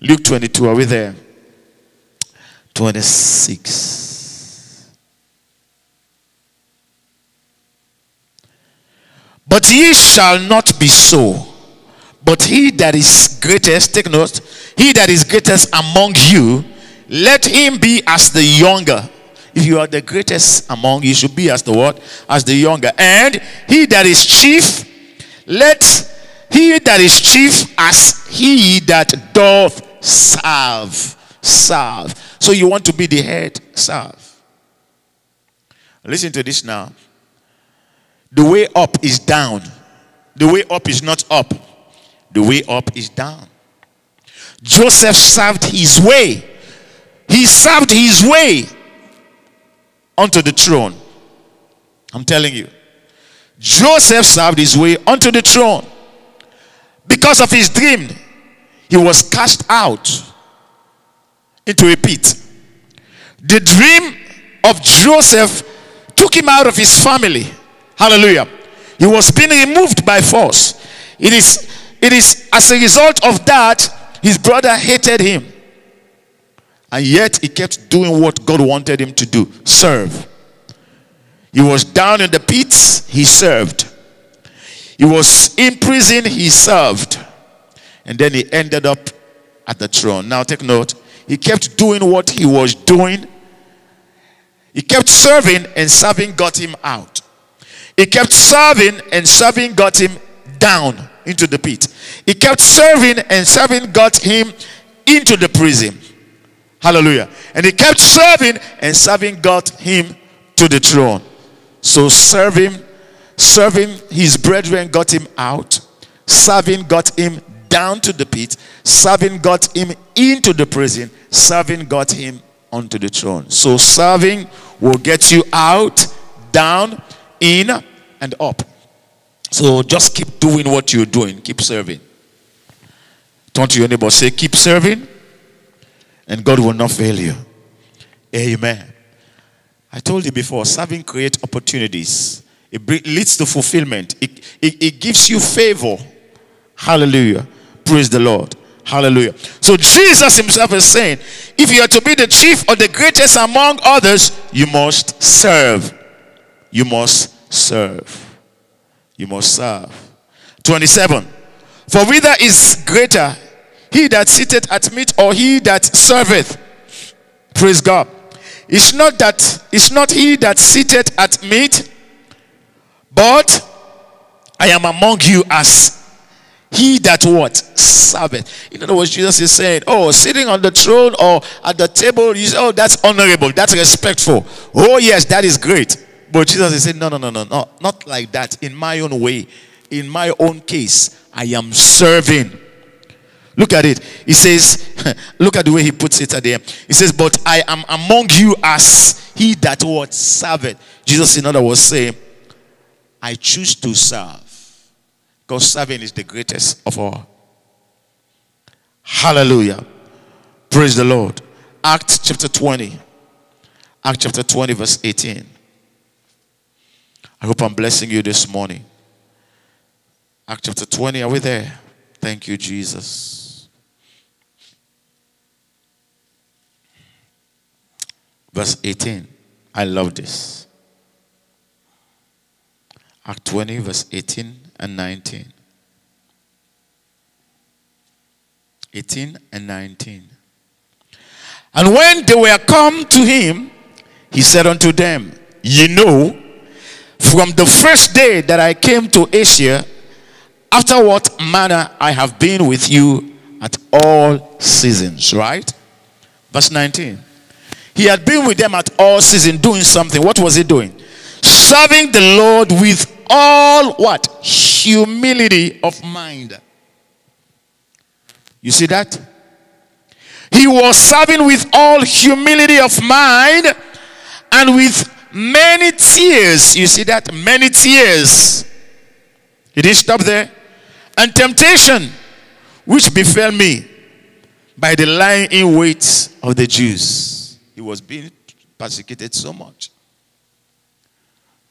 Luke 22, are we there? 26. But ye shall not be so. But he that is greatest, take note, he that is greatest among you, let him be as the younger. If you are the greatest among you, should be as the what? As the younger. And he that is chief, let he that is chief as he that doth serve. Serve. So you want to be the head, serve. Listen to this now. The way up is down. The way up is not up. The way up is down. Joseph served his way. He served his way onto the throne. I'm telling you. Joseph served his way onto the throne. Because of his dream, he was cast out a pit. The dream of Joseph took him out of his family. Hallelujah. He was being removed by force. It is, it is as a result of that, his brother hated him. And yet he kept doing what God wanted him to do serve. He was down in the pits, he served. He was in prison, he served. And then he ended up at the throne. Now take note. He kept doing what he was doing. He kept serving, and serving got him out. He kept serving, and serving got him down into the pit. He kept serving, and serving got him into the prison. Hallelujah. And he kept serving, and serving got him to the throne. So serving Serving his brethren got him out. Serving got him down to the pit. Serving got him into the prison. Serving got him onto the throne. So serving will get you out, down, in, and up. So just keep doing what you're doing. Keep serving. Turn to your neighbor. Say, keep serving, and God will not fail you. Amen. I told you before, serving creates opportunities. It leads to fulfillment. It, it, it gives you favor. Hallelujah. Praise the Lord. Hallelujah. So Jesus himself is saying, if you are to be the chief or the greatest among others, you must serve. You must serve. You must serve. 27. For whither is greater, he that sitteth at meat or he that serveth? Praise God. It's not that it's not he that sitteth at meat but I am among you as he that what? Serveth. In other words, Jesus is saying, Oh, sitting on the throne or at the table, you say, Oh, that's honorable, that's respectful. Oh, yes, that is great. But Jesus is saying, No, no, no, no, no, not like that. In my own way, in my own case, I am serving. Look at it. He says, look at the way he puts it at the end. He says, But I am among you as he that what serveth. Jesus, in other words, saying, I choose to serve. Because serving is the greatest of all. Hallelujah. Praise the Lord. Acts chapter 20. Acts chapter 20, verse 18. I hope I'm blessing you this morning. Acts chapter 20, are we there? Thank you, Jesus. Verse 18. I love this. Act 20, verse 18 and 19. 18 and 19. And when they were come to him, he said unto them, Ye know, from the first day that I came to Asia, after what manner I have been with you at all seasons. Right? Verse 19. He had been with them at all seasons doing something. What was he doing? Serving the Lord with all what? Humility of mind. You see that? He was serving with all humility of mind and with many tears. You see that? Many tears. He didn't stop there. And temptation, which befell me by the lying in wait of the Jews. He was being persecuted so much.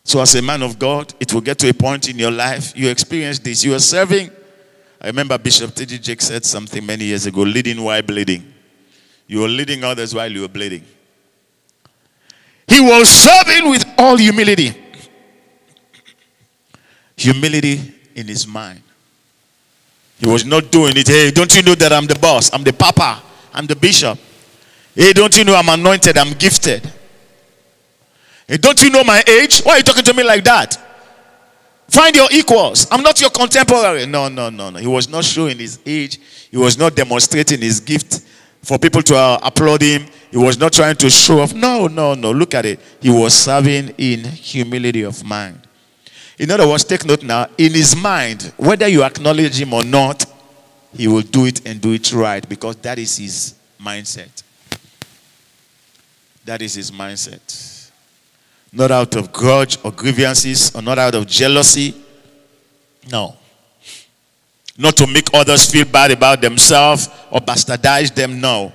So, as a man of God, it will get to a point in your life you experience this. You are serving. I remember Bishop T.D. Jakes said something many years ago leading while bleeding. You were leading others while you were bleeding. He was serving with all humility. Humility in his mind. He was not doing it. Hey, don't you know that I'm the boss? I'm the papa. I'm the bishop. Hey, don't you know I'm anointed? I'm gifted. Don't you know my age? Why are you talking to me like that? Find your equals. I'm not your contemporary. No, no, no, no. He was not showing his age. He was not demonstrating his gift for people to uh, applaud him. He was not trying to show off. No, no, no. Look at it. He was serving in humility of mind. In other words, take note now. In his mind, whether you acknowledge him or not, he will do it and do it right because that is his mindset. That is his mindset. Not out of grudge or grievances or not out of jealousy. No. Not to make others feel bad about themselves or bastardize them. No.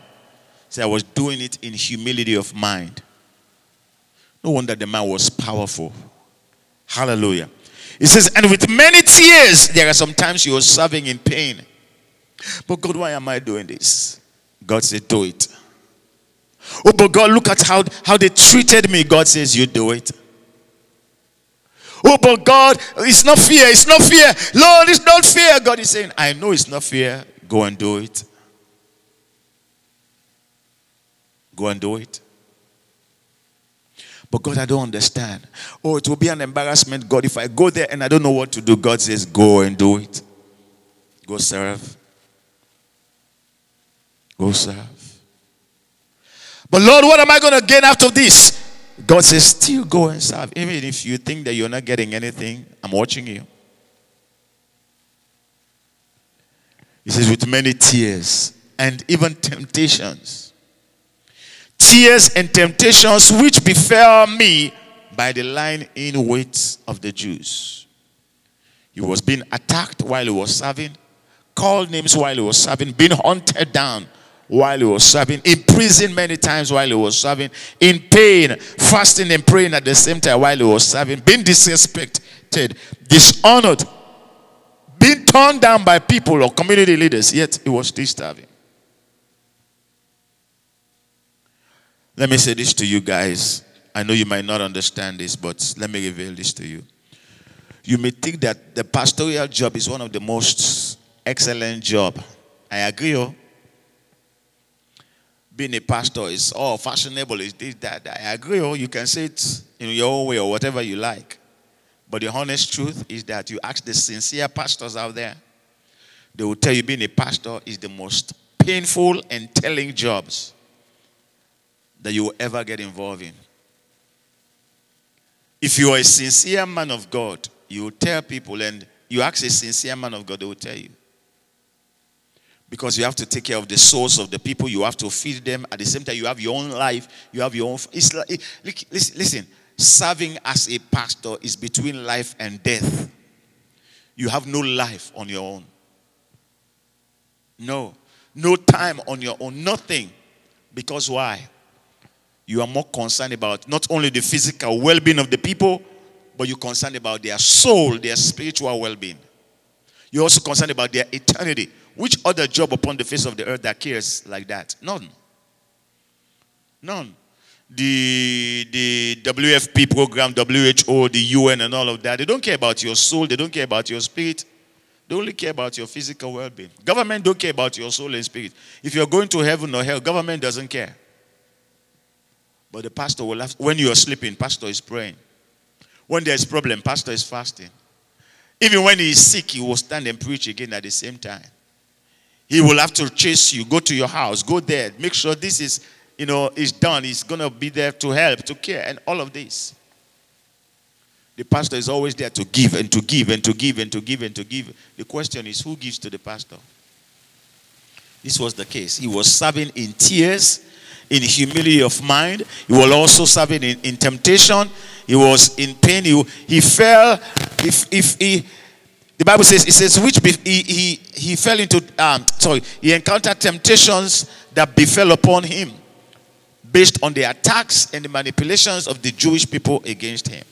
See, I was doing it in humility of mind. No wonder the man was powerful. Hallelujah. He says, and with many tears, there are some times you are serving in pain. But God, why am I doing this? God said, do it. Oh, but God, look at how, how they treated me. God says, You do it. Oh, but God, it's not fear. It's not fear. Lord, it's not fear. God is saying, I know it's not fear. Go and do it. Go and do it. But God, I don't understand. Oh, it will be an embarrassment, God, if I go there and I don't know what to do. God says, Go and do it. Go serve. Go serve. But Lord, what am I going to gain out of this? God says, still go and serve. Even if you think that you're not getting anything, I'm watching you. He says, with many tears and even temptations. Tears and temptations which befell me by the line in wait of the Jews. He was being attacked while he was serving, called names while he was serving, being hunted down while he was serving, in prison many times while he was serving, in pain, fasting and praying at the same time while he was serving, being disrespected, dishonored, being torn down by people or community leaders, yet he was still serving. Let me say this to you guys. I know you might not understand this, but let me reveal this to you. You may think that the pastoral job is one of the most excellent job. I agree. Oh being a pastor is all oh, fashionable, is this, that. I agree, oh, you can say it in your own way or whatever you like. But the honest truth is that you ask the sincere pastors out there, they will tell you being a pastor is the most painful and telling jobs that you will ever get involved in. If you are a sincere man of God, you will tell people, and you ask a sincere man of God, they will tell you because you have to take care of the souls of the people. You have to feed them. At the same time you have your own life. You have your own it's like, listen serving as a pastor is between life and death. You have no life on your own. No. No time on your own. Nothing. Because why? You are more concerned about not only the physical well-being of the people but you're concerned about their soul their spiritual well-being. You're also concerned about their eternity which other job upon the face of the earth that cares like that? None. None. The, the WFP program, WHO, the UN, and all of that, they don't care about your soul, they don't care about your spirit. They only care about your physical well being. Government don't care about your soul and spirit. If you're going to heaven or hell, government doesn't care. But the pastor will have, when you're sleeping, pastor is praying. When there's problem, pastor is fasting. Even when he is sick, he will stand and preach again at the same time. He will have to chase you, go to your house, go there, make sure this is, you know, is done. He's going to be there to help, to care, and all of this. The pastor is always there to give and to give and to give and to give and to give. The question is, who gives to the pastor? This was the case. He was serving in tears, in humility of mind. He was also serving in, in temptation. He was in pain. He, he fell. If, if he the Bible says, it says, which be, he, he, he fell into, um, sorry, he encountered temptations that befell upon him based on the attacks and the manipulations of the Jewish people against him.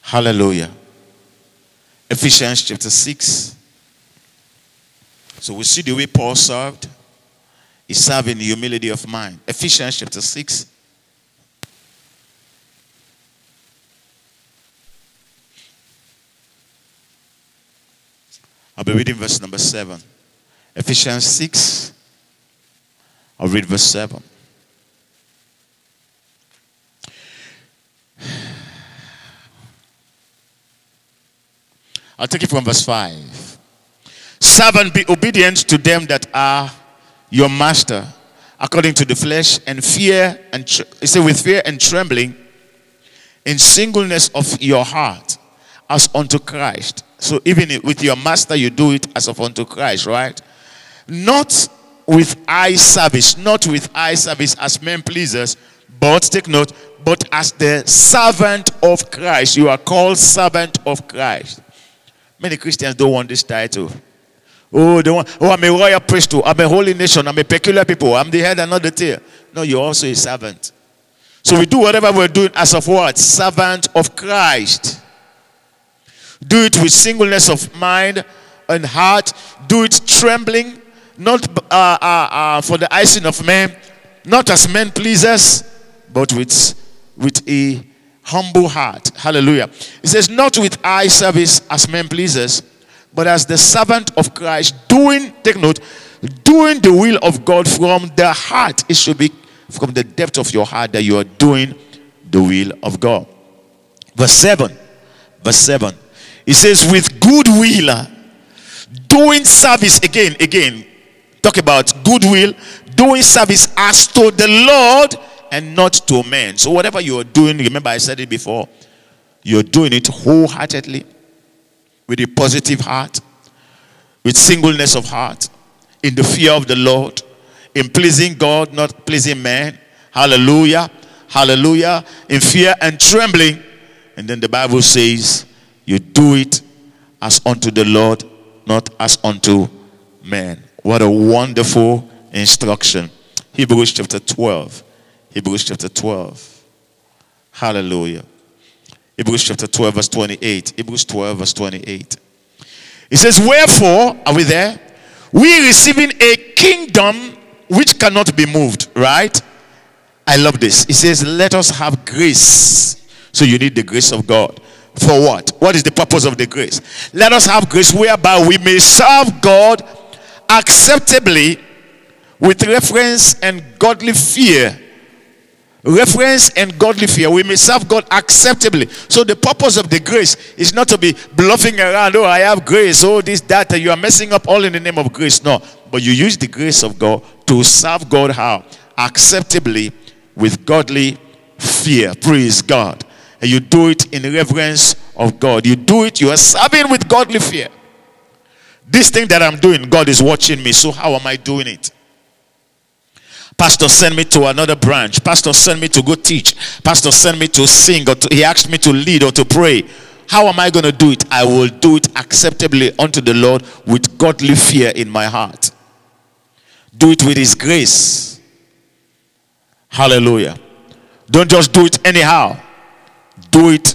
Hallelujah. Ephesians chapter 6. So we see the way Paul served. He served in humility of mind. Ephesians chapter 6. I'll be reading verse number 7. Ephesians 6. I'll read verse 7. I'll take it from verse 5. Serve and be obedient to them that are your master according to the flesh and fear and tr- say with fear and trembling in singleness of your heart as unto Christ so even with your master, you do it as of unto Christ, right? Not with eye service, not with eye service as men pleasers, but take note, but as the servant of Christ. You are called servant of Christ. Many Christians don't want this title. Oh, they want, oh, I'm a royal priesthood. I'm a holy nation. I'm a peculiar people. I'm the head and not the tail. No, you're also a servant. So we do whatever we're doing as of what? Servant of Christ. Do it with singleness of mind and heart. Do it trembling, not uh, uh, uh, for the icing of men, not as men pleasers, but with, with a humble heart. Hallelujah. It says, not with eye service as men pleasers, but as the servant of Christ, doing, take note, doing the will of God from the heart. It should be from the depth of your heart that you are doing the will of God. Verse 7. Verse 7. It says, with good will, uh, doing service again, again. Talk about goodwill, doing service as to the Lord and not to men. So, whatever you are doing, remember I said it before, you're doing it wholeheartedly, with a positive heart, with singleness of heart, in the fear of the Lord, in pleasing God, not pleasing man. Hallelujah. Hallelujah. In fear and trembling. And then the Bible says, you do it as unto the Lord, not as unto man. What a wonderful instruction. Hebrews chapter 12. Hebrews chapter 12. Hallelujah. Hebrews chapter 12, verse 28. Hebrews 12, verse 28. It says, Wherefore, are we there? We receiving a kingdom which cannot be moved, right? I love this. It says, Let us have grace. So you need the grace of God. For what? What is the purpose of the grace? Let us have grace whereby we may serve God acceptably with reference and godly fear reference and godly fear. We may serve God acceptably. So the purpose of the grace is not to be bluffing around, oh, I have grace, oh, this, that, you are messing up all in the name of grace. No. But you use the grace of God to serve God how? Acceptably with godly fear. Praise God. And you do it in reverence of God. You do it, you are serving with godly fear. This thing that I'm doing, God is watching me. So how am I doing it? Pastor sent me to another branch. Pastor sent me to go teach. Pastor sent me to sing or to, he asked me to lead or to pray. How am I going to do it? I will do it acceptably unto the Lord with godly fear in my heart. Do it with his grace. Hallelujah. Don't just do it anyhow. Do it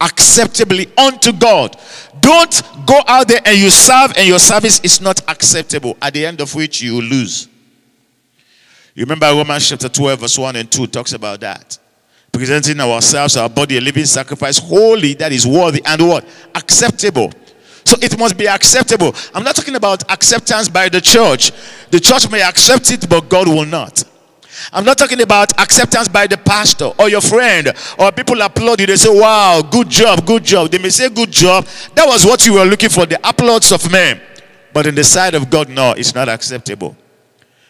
acceptably unto God. Don't go out there and you serve and your service is not acceptable, at the end of which you lose. You remember Romans chapter 12, verse 1 and 2 talks about that. Presenting ourselves, our body, a living sacrifice, holy, that is worthy, and what? Acceptable. So it must be acceptable. I'm not talking about acceptance by the church. The church may accept it, but God will not. I'm not talking about acceptance by the pastor or your friend or people applaud you. They say, Wow, good job, good job. They may say, Good job. That was what you were looking for, the applause of men. But in the sight of God, no, it's not acceptable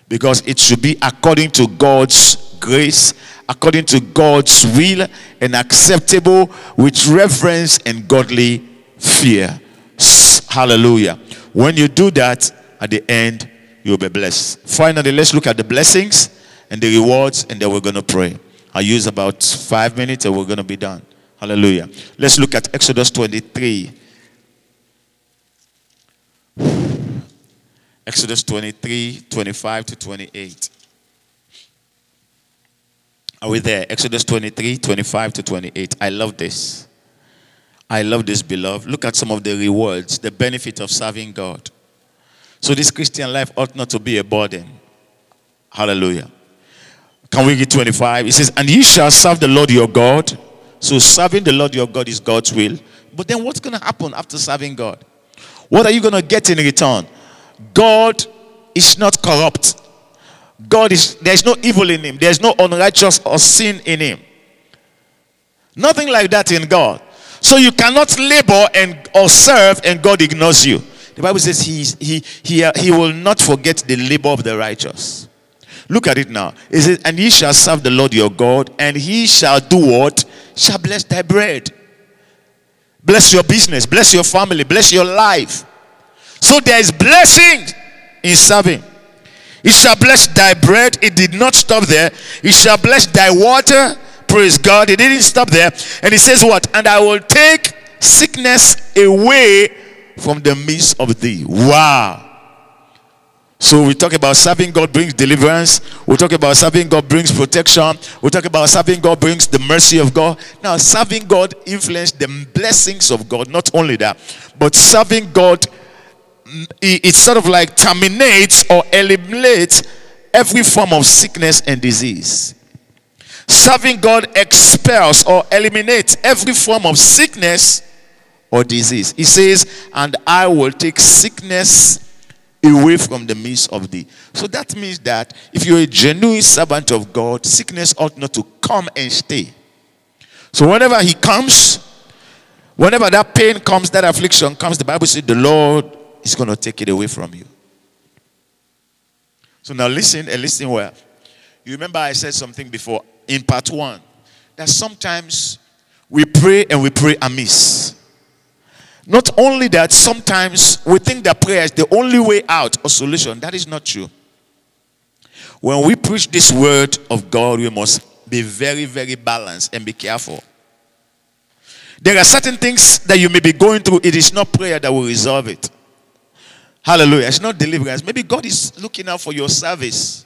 because it should be according to God's grace, according to God's will, and acceptable with reverence and godly fear. Hallelujah. When you do that, at the end, you'll be blessed. Finally, let's look at the blessings and the rewards, and then we're going to pray. I use about five minutes and we're going to be done. Hallelujah. Let's look at Exodus 23. Exodus 23, 25 to 28. Are we there? Exodus 23, 25 to 28. I love this. I love this, beloved. Look at some of the rewards, the benefit of serving God. So, this Christian life ought not to be a burden. Hallelujah. Can we get 25? It says, And ye shall serve the Lord your God. So, serving the Lord your God is God's will. But then, what's going to happen after serving God? What are you going to get in return? God is not corrupt. God is, there's no evil in him. There's no unrighteous or sin in him. Nothing like that in God. So you cannot labor and or serve and God ignores you. The Bible says he, he, he, he will not forget the labor of the righteous. Look at it now. It says, and ye shall serve the Lord your God, and he shall do what? Shall bless thy bread. Bless your business, bless your family, bless your life. So there is blessing in serving. He shall bless thy bread. It did not stop there. He shall bless thy water. Praise God. It didn't stop there. And he says, What? And I will take sickness away from the midst of thee. Wow. So we talk about serving God brings deliverance. We talk about serving God brings protection. We talk about serving God brings the mercy of God. Now, serving God influences the blessings of God. Not only that, but serving God mm, it sort of like terminates or eliminates every form of sickness and disease. Serving God expels or eliminates every form of sickness or disease. He says, And I will take sickness away from the midst of thee. So that means that if you're a genuine servant of God, sickness ought not to come and stay. So whenever he comes, whenever that pain comes, that affliction comes, the Bible says the Lord is going to take it away from you. So now listen and listen well. You remember I said something before in part one that sometimes we pray and we pray amiss. Not only that, sometimes we think that prayer is the only way out or solution. That is not true. When we preach this word of God, we must be very, very balanced and be careful. There are certain things that you may be going through, it is not prayer that will resolve it. Hallelujah. It's not deliverance. Maybe God is looking out for your service.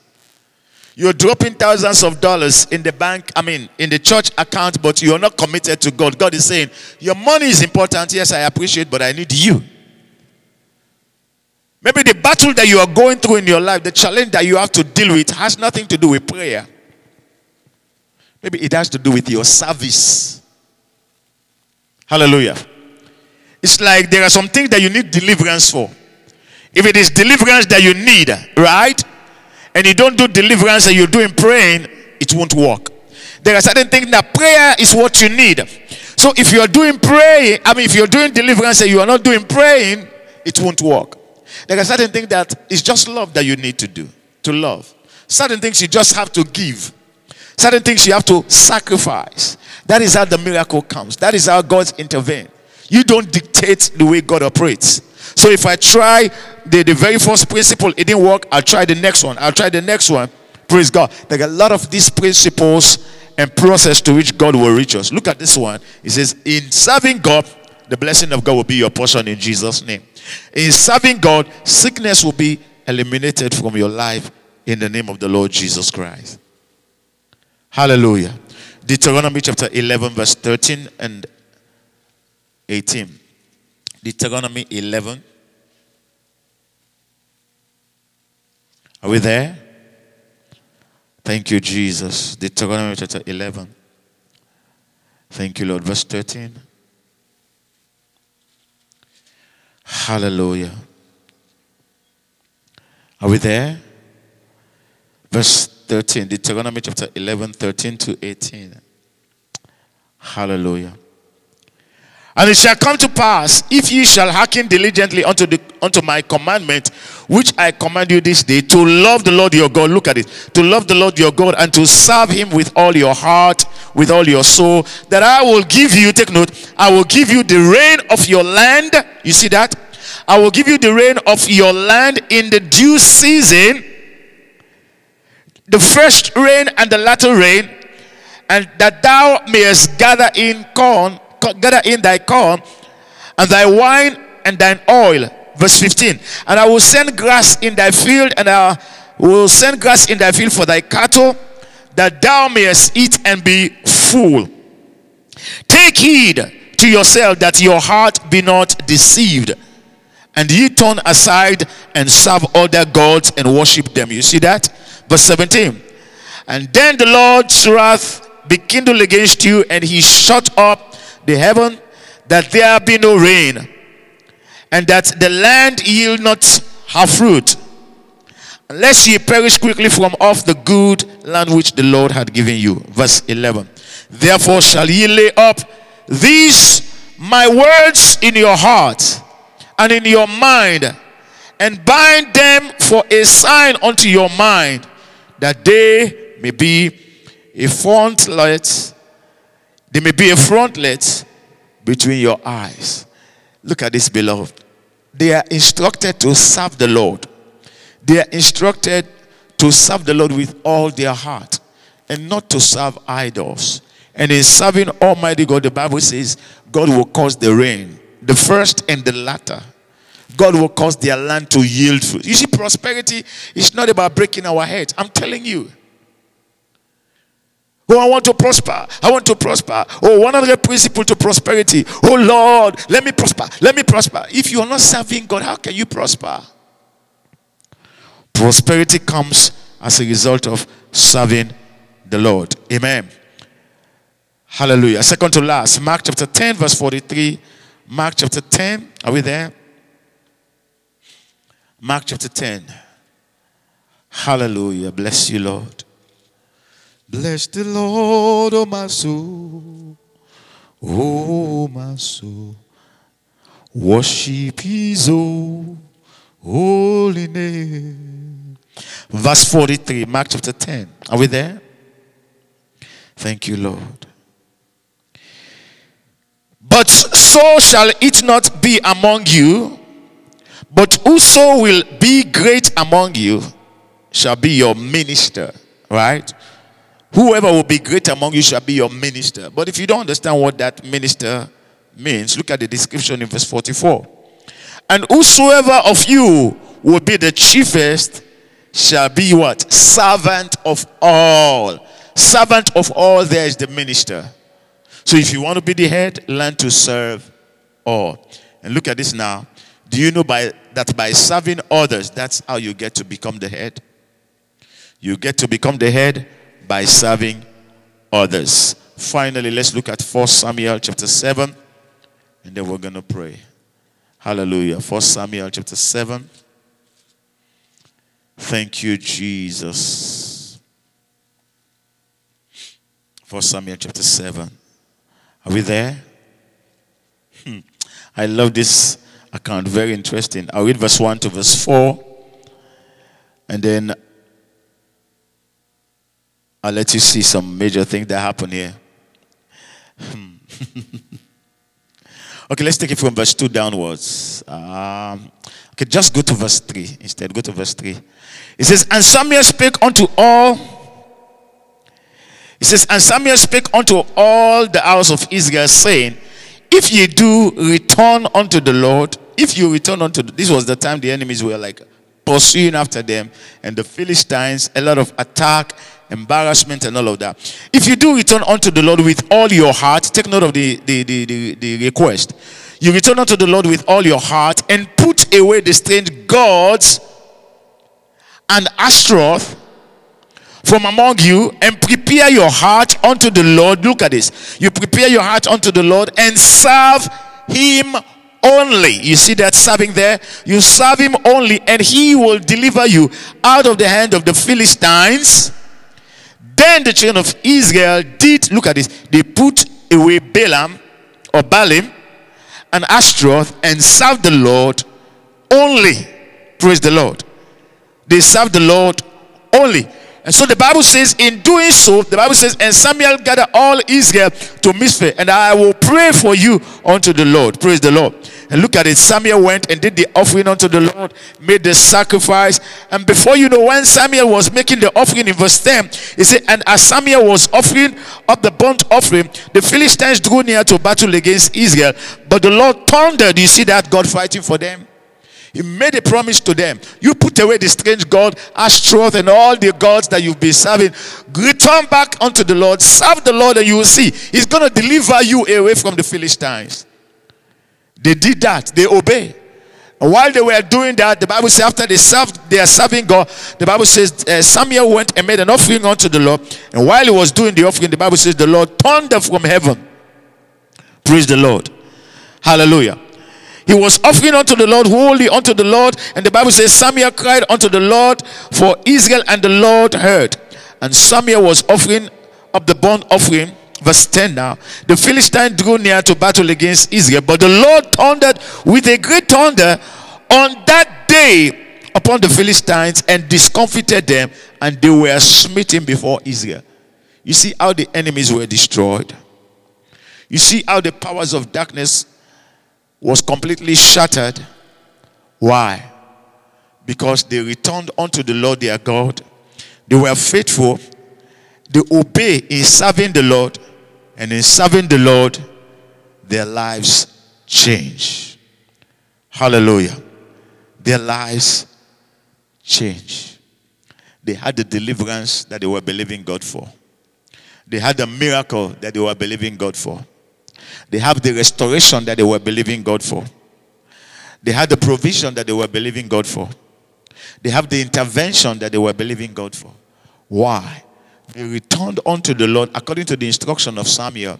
You're dropping thousands of dollars in the bank, I mean, in the church account, but you're not committed to God. God is saying, Your money is important. Yes, I appreciate, but I need you. Maybe the battle that you are going through in your life, the challenge that you have to deal with, has nothing to do with prayer. Maybe it has to do with your service. Hallelujah. It's like there are some things that you need deliverance for. If it is deliverance that you need, right? And you don't do deliverance and you're doing praying, it won't work. There are certain things that prayer is what you need. So if you're doing praying, I mean, if you're doing deliverance and you are not doing praying, it won't work. There are certain things that it's just love that you need to do, to love. Certain things you just have to give. Certain things you have to sacrifice. That is how the miracle comes. That is how God intervenes. You don't dictate the way God operates. So if I try the, the very first principle, it didn't work, I'll try the next one. I'll try the next one. Praise God. There are a lot of these principles and process to which God will reach us. Look at this one. It says, In serving God, the blessing of God will be your portion in Jesus' name. In serving God, sickness will be eliminated from your life in the name of the Lord Jesus Christ. Hallelujah. Deuteronomy chapter 11, verse 13 and 18. Deuteronomy 11. Are we there? Thank you, Jesus. Deuteronomy chapter 11. Thank you, Lord. Verse 13. Hallelujah. Are we there? Verse 13. Deuteronomy chapter 11, 13 to 18. Hallelujah. And it shall come to pass, if ye shall hearken diligently unto, the, unto my commandment, which I command you this day, to love the Lord your God. Look at it. To love the Lord your God and to serve him with all your heart, with all your soul. That I will give you, take note, I will give you the rain of your land. You see that? I will give you the rain of your land in the due season, the first rain and the latter rain, and that thou mayest gather in corn gather in thy corn and thy wine and thine oil. Verse 15. And I will send grass in thy field, and I will send grass in thy field for thy cattle, that thou mayest eat and be full. Take heed to yourself that your heart be not deceived, and ye turn aside and serve other gods and worship them. You see that? Verse 17. And then the Lord's wrath be kindled against you, and he shut up the heaven that there be no rain, and that the land yield not her fruit, unless ye perish quickly from off the good land which the Lord had given you. Verse 11. Therefore shall ye lay up these my words in your heart and in your mind, and bind them for a sign unto your mind, that they may be a frontlet, they may be a frontlet between your eyes. Look at this, beloved. They are instructed to serve the Lord. They are instructed to serve the Lord with all their heart and not to serve idols. And in serving Almighty God, the Bible says God will cause the rain, the first and the latter. God will cause their land to yield fruit. You see, prosperity is not about breaking our heads. I'm telling you. Oh, I want to prosper. I want to prosper. Oh, one of the principles to prosperity. Oh, Lord, let me prosper. Let me prosper. If you are not serving God, how can you prosper? Prosperity comes as a result of serving the Lord. Amen. Hallelujah. Second to last, Mark chapter 10, verse 43. Mark chapter 10. Are we there? Mark chapter 10. Hallelujah. Bless you, Lord. Bless the Lord, oh my soul. Oh my soul. Worship his holy name. Verse 43, Mark chapter 10. Are we there? Thank you, Lord. But so shall it not be among you, but whoso will be great among you shall be your minister. Right? Whoever will be great among you shall be your minister. But if you don't understand what that minister means, look at the description in verse 44. And whosoever of you will be the chiefest shall be what? Servant of all. Servant of all, there is the minister. So if you want to be the head, learn to serve all. And look at this now. Do you know by that by serving others, that's how you get to become the head? You get to become the head by serving others. Finally, let's look at 1 Samuel chapter 7, and then we're going to pray. Hallelujah. 1 Samuel chapter 7. Thank you, Jesus. 1 Samuel chapter 7. Are we there? Hmm. I love this account. Very interesting. I'll read verse 1 to verse 4. And then I'll let you see some major things that happen here. Hmm. okay, let's take it from verse 2 downwards. Um, okay, just go to verse 3 instead. Go to verse 3. It says, And Samuel spake unto all. It says, And Samuel spake unto all the house of Israel, saying, If ye do return unto the Lord, if you return unto the, this was the time the enemies were like pursuing after them, and the Philistines, a lot of attack embarrassment and all of that. If you do return unto the Lord with all your heart, take note of the, the, the, the, the request. You return unto the Lord with all your heart and put away the strange gods and Ashtaroth from among you and prepare your heart unto the Lord. Look at this. You prepare your heart unto the Lord and serve him only. You see that serving there? You serve him only and he will deliver you out of the hand of the Philistines then the children of Israel did, look at this, they put away Balaam or Baalim and Ashtaroth and served the Lord only. Praise the Lord. They served the Lord only. And so the Bible says, in doing so, the Bible says, and Samuel gathered all Israel to Mizpeh, and I will pray for you unto the Lord. Praise the Lord. And look at it. Samuel went and did the offering unto the Lord, made the sacrifice. And before you know, when Samuel was making the offering in verse 10, he said, And as Samuel was offering up the burnt offering, the Philistines drew near to battle against Israel. But the Lord thundered. You see that God fighting for them? He made a promise to them. You put away the strange God, Ashtaroth, and all the gods that you've been serving. Return back unto the Lord. Serve the Lord, and you will see. He's going to deliver you away from the Philistines. They did that. They obey. And while they were doing that, the Bible says after they served, they are serving God. The Bible says uh, Samuel went and made an offering unto the Lord. And while he was doing the offering, the Bible says the Lord thundered from heaven. Praise the Lord. Hallelujah. He was offering unto the Lord, holy unto the Lord. And the Bible says, Samuel cried unto the Lord for Israel, and the Lord heard. And Samuel was offering up the burnt offering. verse 10 now. The Philistines drew near to battle against Israel, but the Lord thundered with a great thunder on that day upon the Philistines and discomfited them, and they were smitten before Israel. You see how the enemies were destroyed. You see how the powers of darkness was completely shattered. Why? Because they returned unto the Lord their God. They were faithful. They obey in serving the Lord. And in serving the Lord, their lives change. Hallelujah. Their lives change. They had the deliverance that they were believing God for. They had the miracle that they were believing God for. They have the restoration that they were believing God for. They had the provision that they were believing God for. They have the intervention that they were believing God for. Why? They returned unto the Lord according to the instruction of Samuel.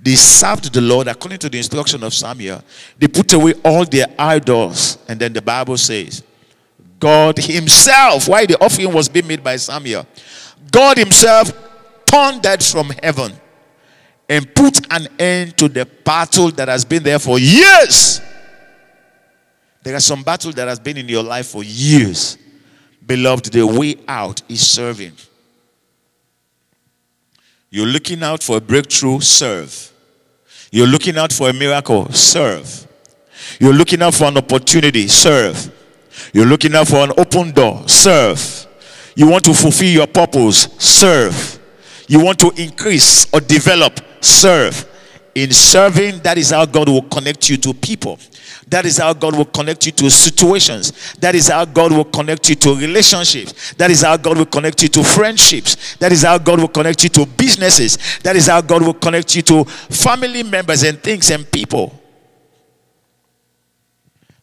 They served the Lord according to the instruction of Samuel. They put away all their idols. And then the Bible says, God Himself, why the offering was being made by Samuel, God Himself thundered from heaven and put an end to the battle that has been there for years. There are some battle that has been in your life for years. Beloved, the way out is serving. You're looking out for a breakthrough, serve. You're looking out for a miracle, serve. You're looking out for an opportunity, serve. You're looking out for an open door, serve. You want to fulfill your purpose, serve. You want to increase or develop, serve. In serving, that is how God will connect you to people. That is how God will connect you to situations. That is how God will connect you to relationships. That is how God will connect you to friendships. That is how God will connect you to businesses. That is how God will connect you to family members and things and people.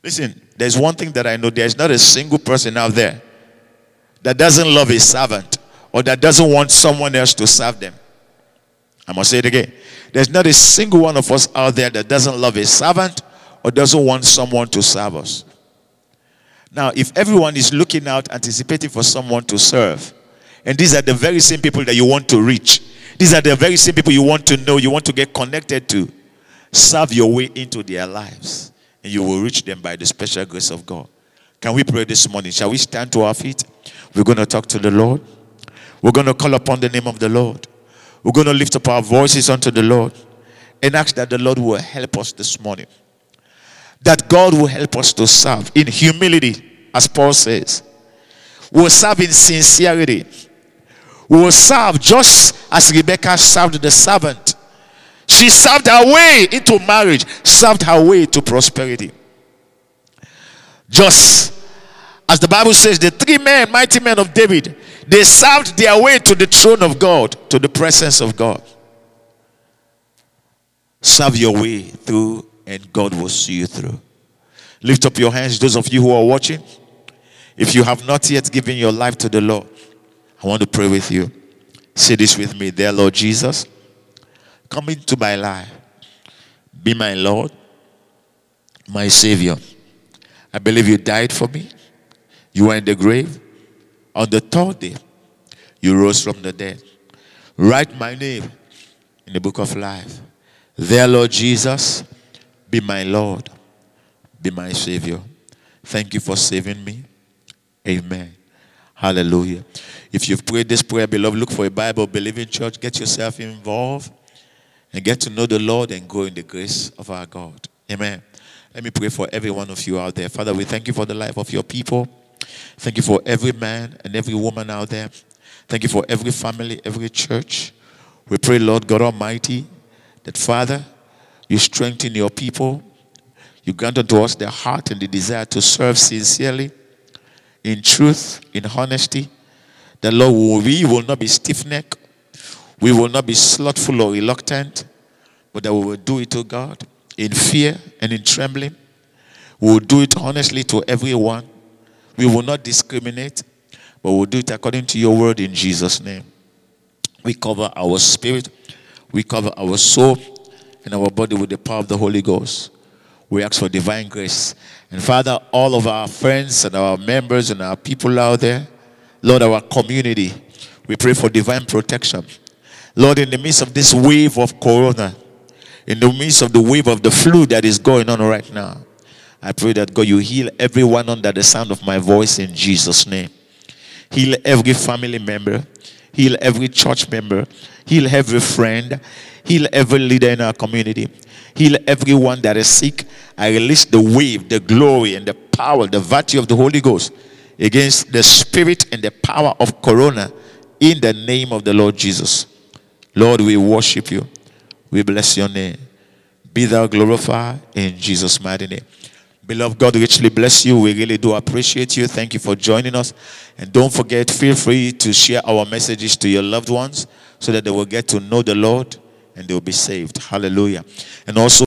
Listen, there's one thing that I know there's not a single person out there that doesn't love a servant or that doesn't want someone else to serve them. I must say it again. There's not a single one of us out there that doesn't love a servant or doesn't want someone to serve us. Now, if everyone is looking out, anticipating for someone to serve, and these are the very same people that you want to reach, these are the very same people you want to know, you want to get connected to, serve your way into their lives, and you will reach them by the special grace of God. Can we pray this morning? Shall we stand to our feet? We're going to talk to the Lord. We're going to call upon the name of the Lord. We're going to lift up our voices unto the Lord and ask that the Lord will help us this morning. That God will help us to serve in humility, as Paul says. We'll serve in sincerity. We will serve just as Rebecca served the servant. She served her way into marriage, served her way to prosperity. Just as the Bible says, the three men, mighty men of David, they served their way to the throne of God, to the presence of God. Serve your way through, and God will see you through. Lift up your hands, those of you who are watching. If you have not yet given your life to the Lord, I want to pray with you. Say this with me, dear Lord Jesus. Come into my life. Be my Lord, my Savior. I believe you died for me. You were in the grave. On the third day, you rose from the dead. Write my name in the book of life. There, Lord Jesus, be my Lord, be my Savior. Thank you for saving me. Amen. Hallelujah. If you've prayed this prayer, beloved, look for a Bible believing church. Get yourself involved and get to know the Lord and grow in the grace of our God. Amen. Let me pray for every one of you out there. Father, we thank you for the life of your people. Thank you for every man and every woman out there. Thank you for every family, every church. We pray, Lord God Almighty, that Father, you strengthen your people. You grant unto us the heart and the desire to serve sincerely, in truth, in honesty. That, Lord, we will not be stiff necked. We will not be slothful or reluctant, but that we will do it to God in fear and in trembling. We will do it honestly to everyone we will not discriminate, but we'll do it according to your word in Jesus' name. We cover our spirit, we cover our soul, and our body with the power of the Holy Ghost. We ask for divine grace. And Father, all of our friends and our members and our people out there, Lord, our community, we pray for divine protection. Lord, in the midst of this wave of corona, in the midst of the wave of the flu that is going on right now, I pray that God, you heal everyone under the sound of my voice in Jesus' name. Heal every family member, heal every church member, heal every friend, heal every leader in our community, heal everyone that is sick. I release the wave, the glory, and the power, the virtue of the Holy Ghost against the spirit and the power of corona in the name of the Lord Jesus. Lord, we worship you. We bless your name. Be thou glorified in Jesus' mighty name. Beloved, God richly bless you. We really do appreciate you. Thank you for joining us. And don't forget, feel free to share our messages to your loved ones so that they will get to know the Lord and they will be saved. Hallelujah. And also,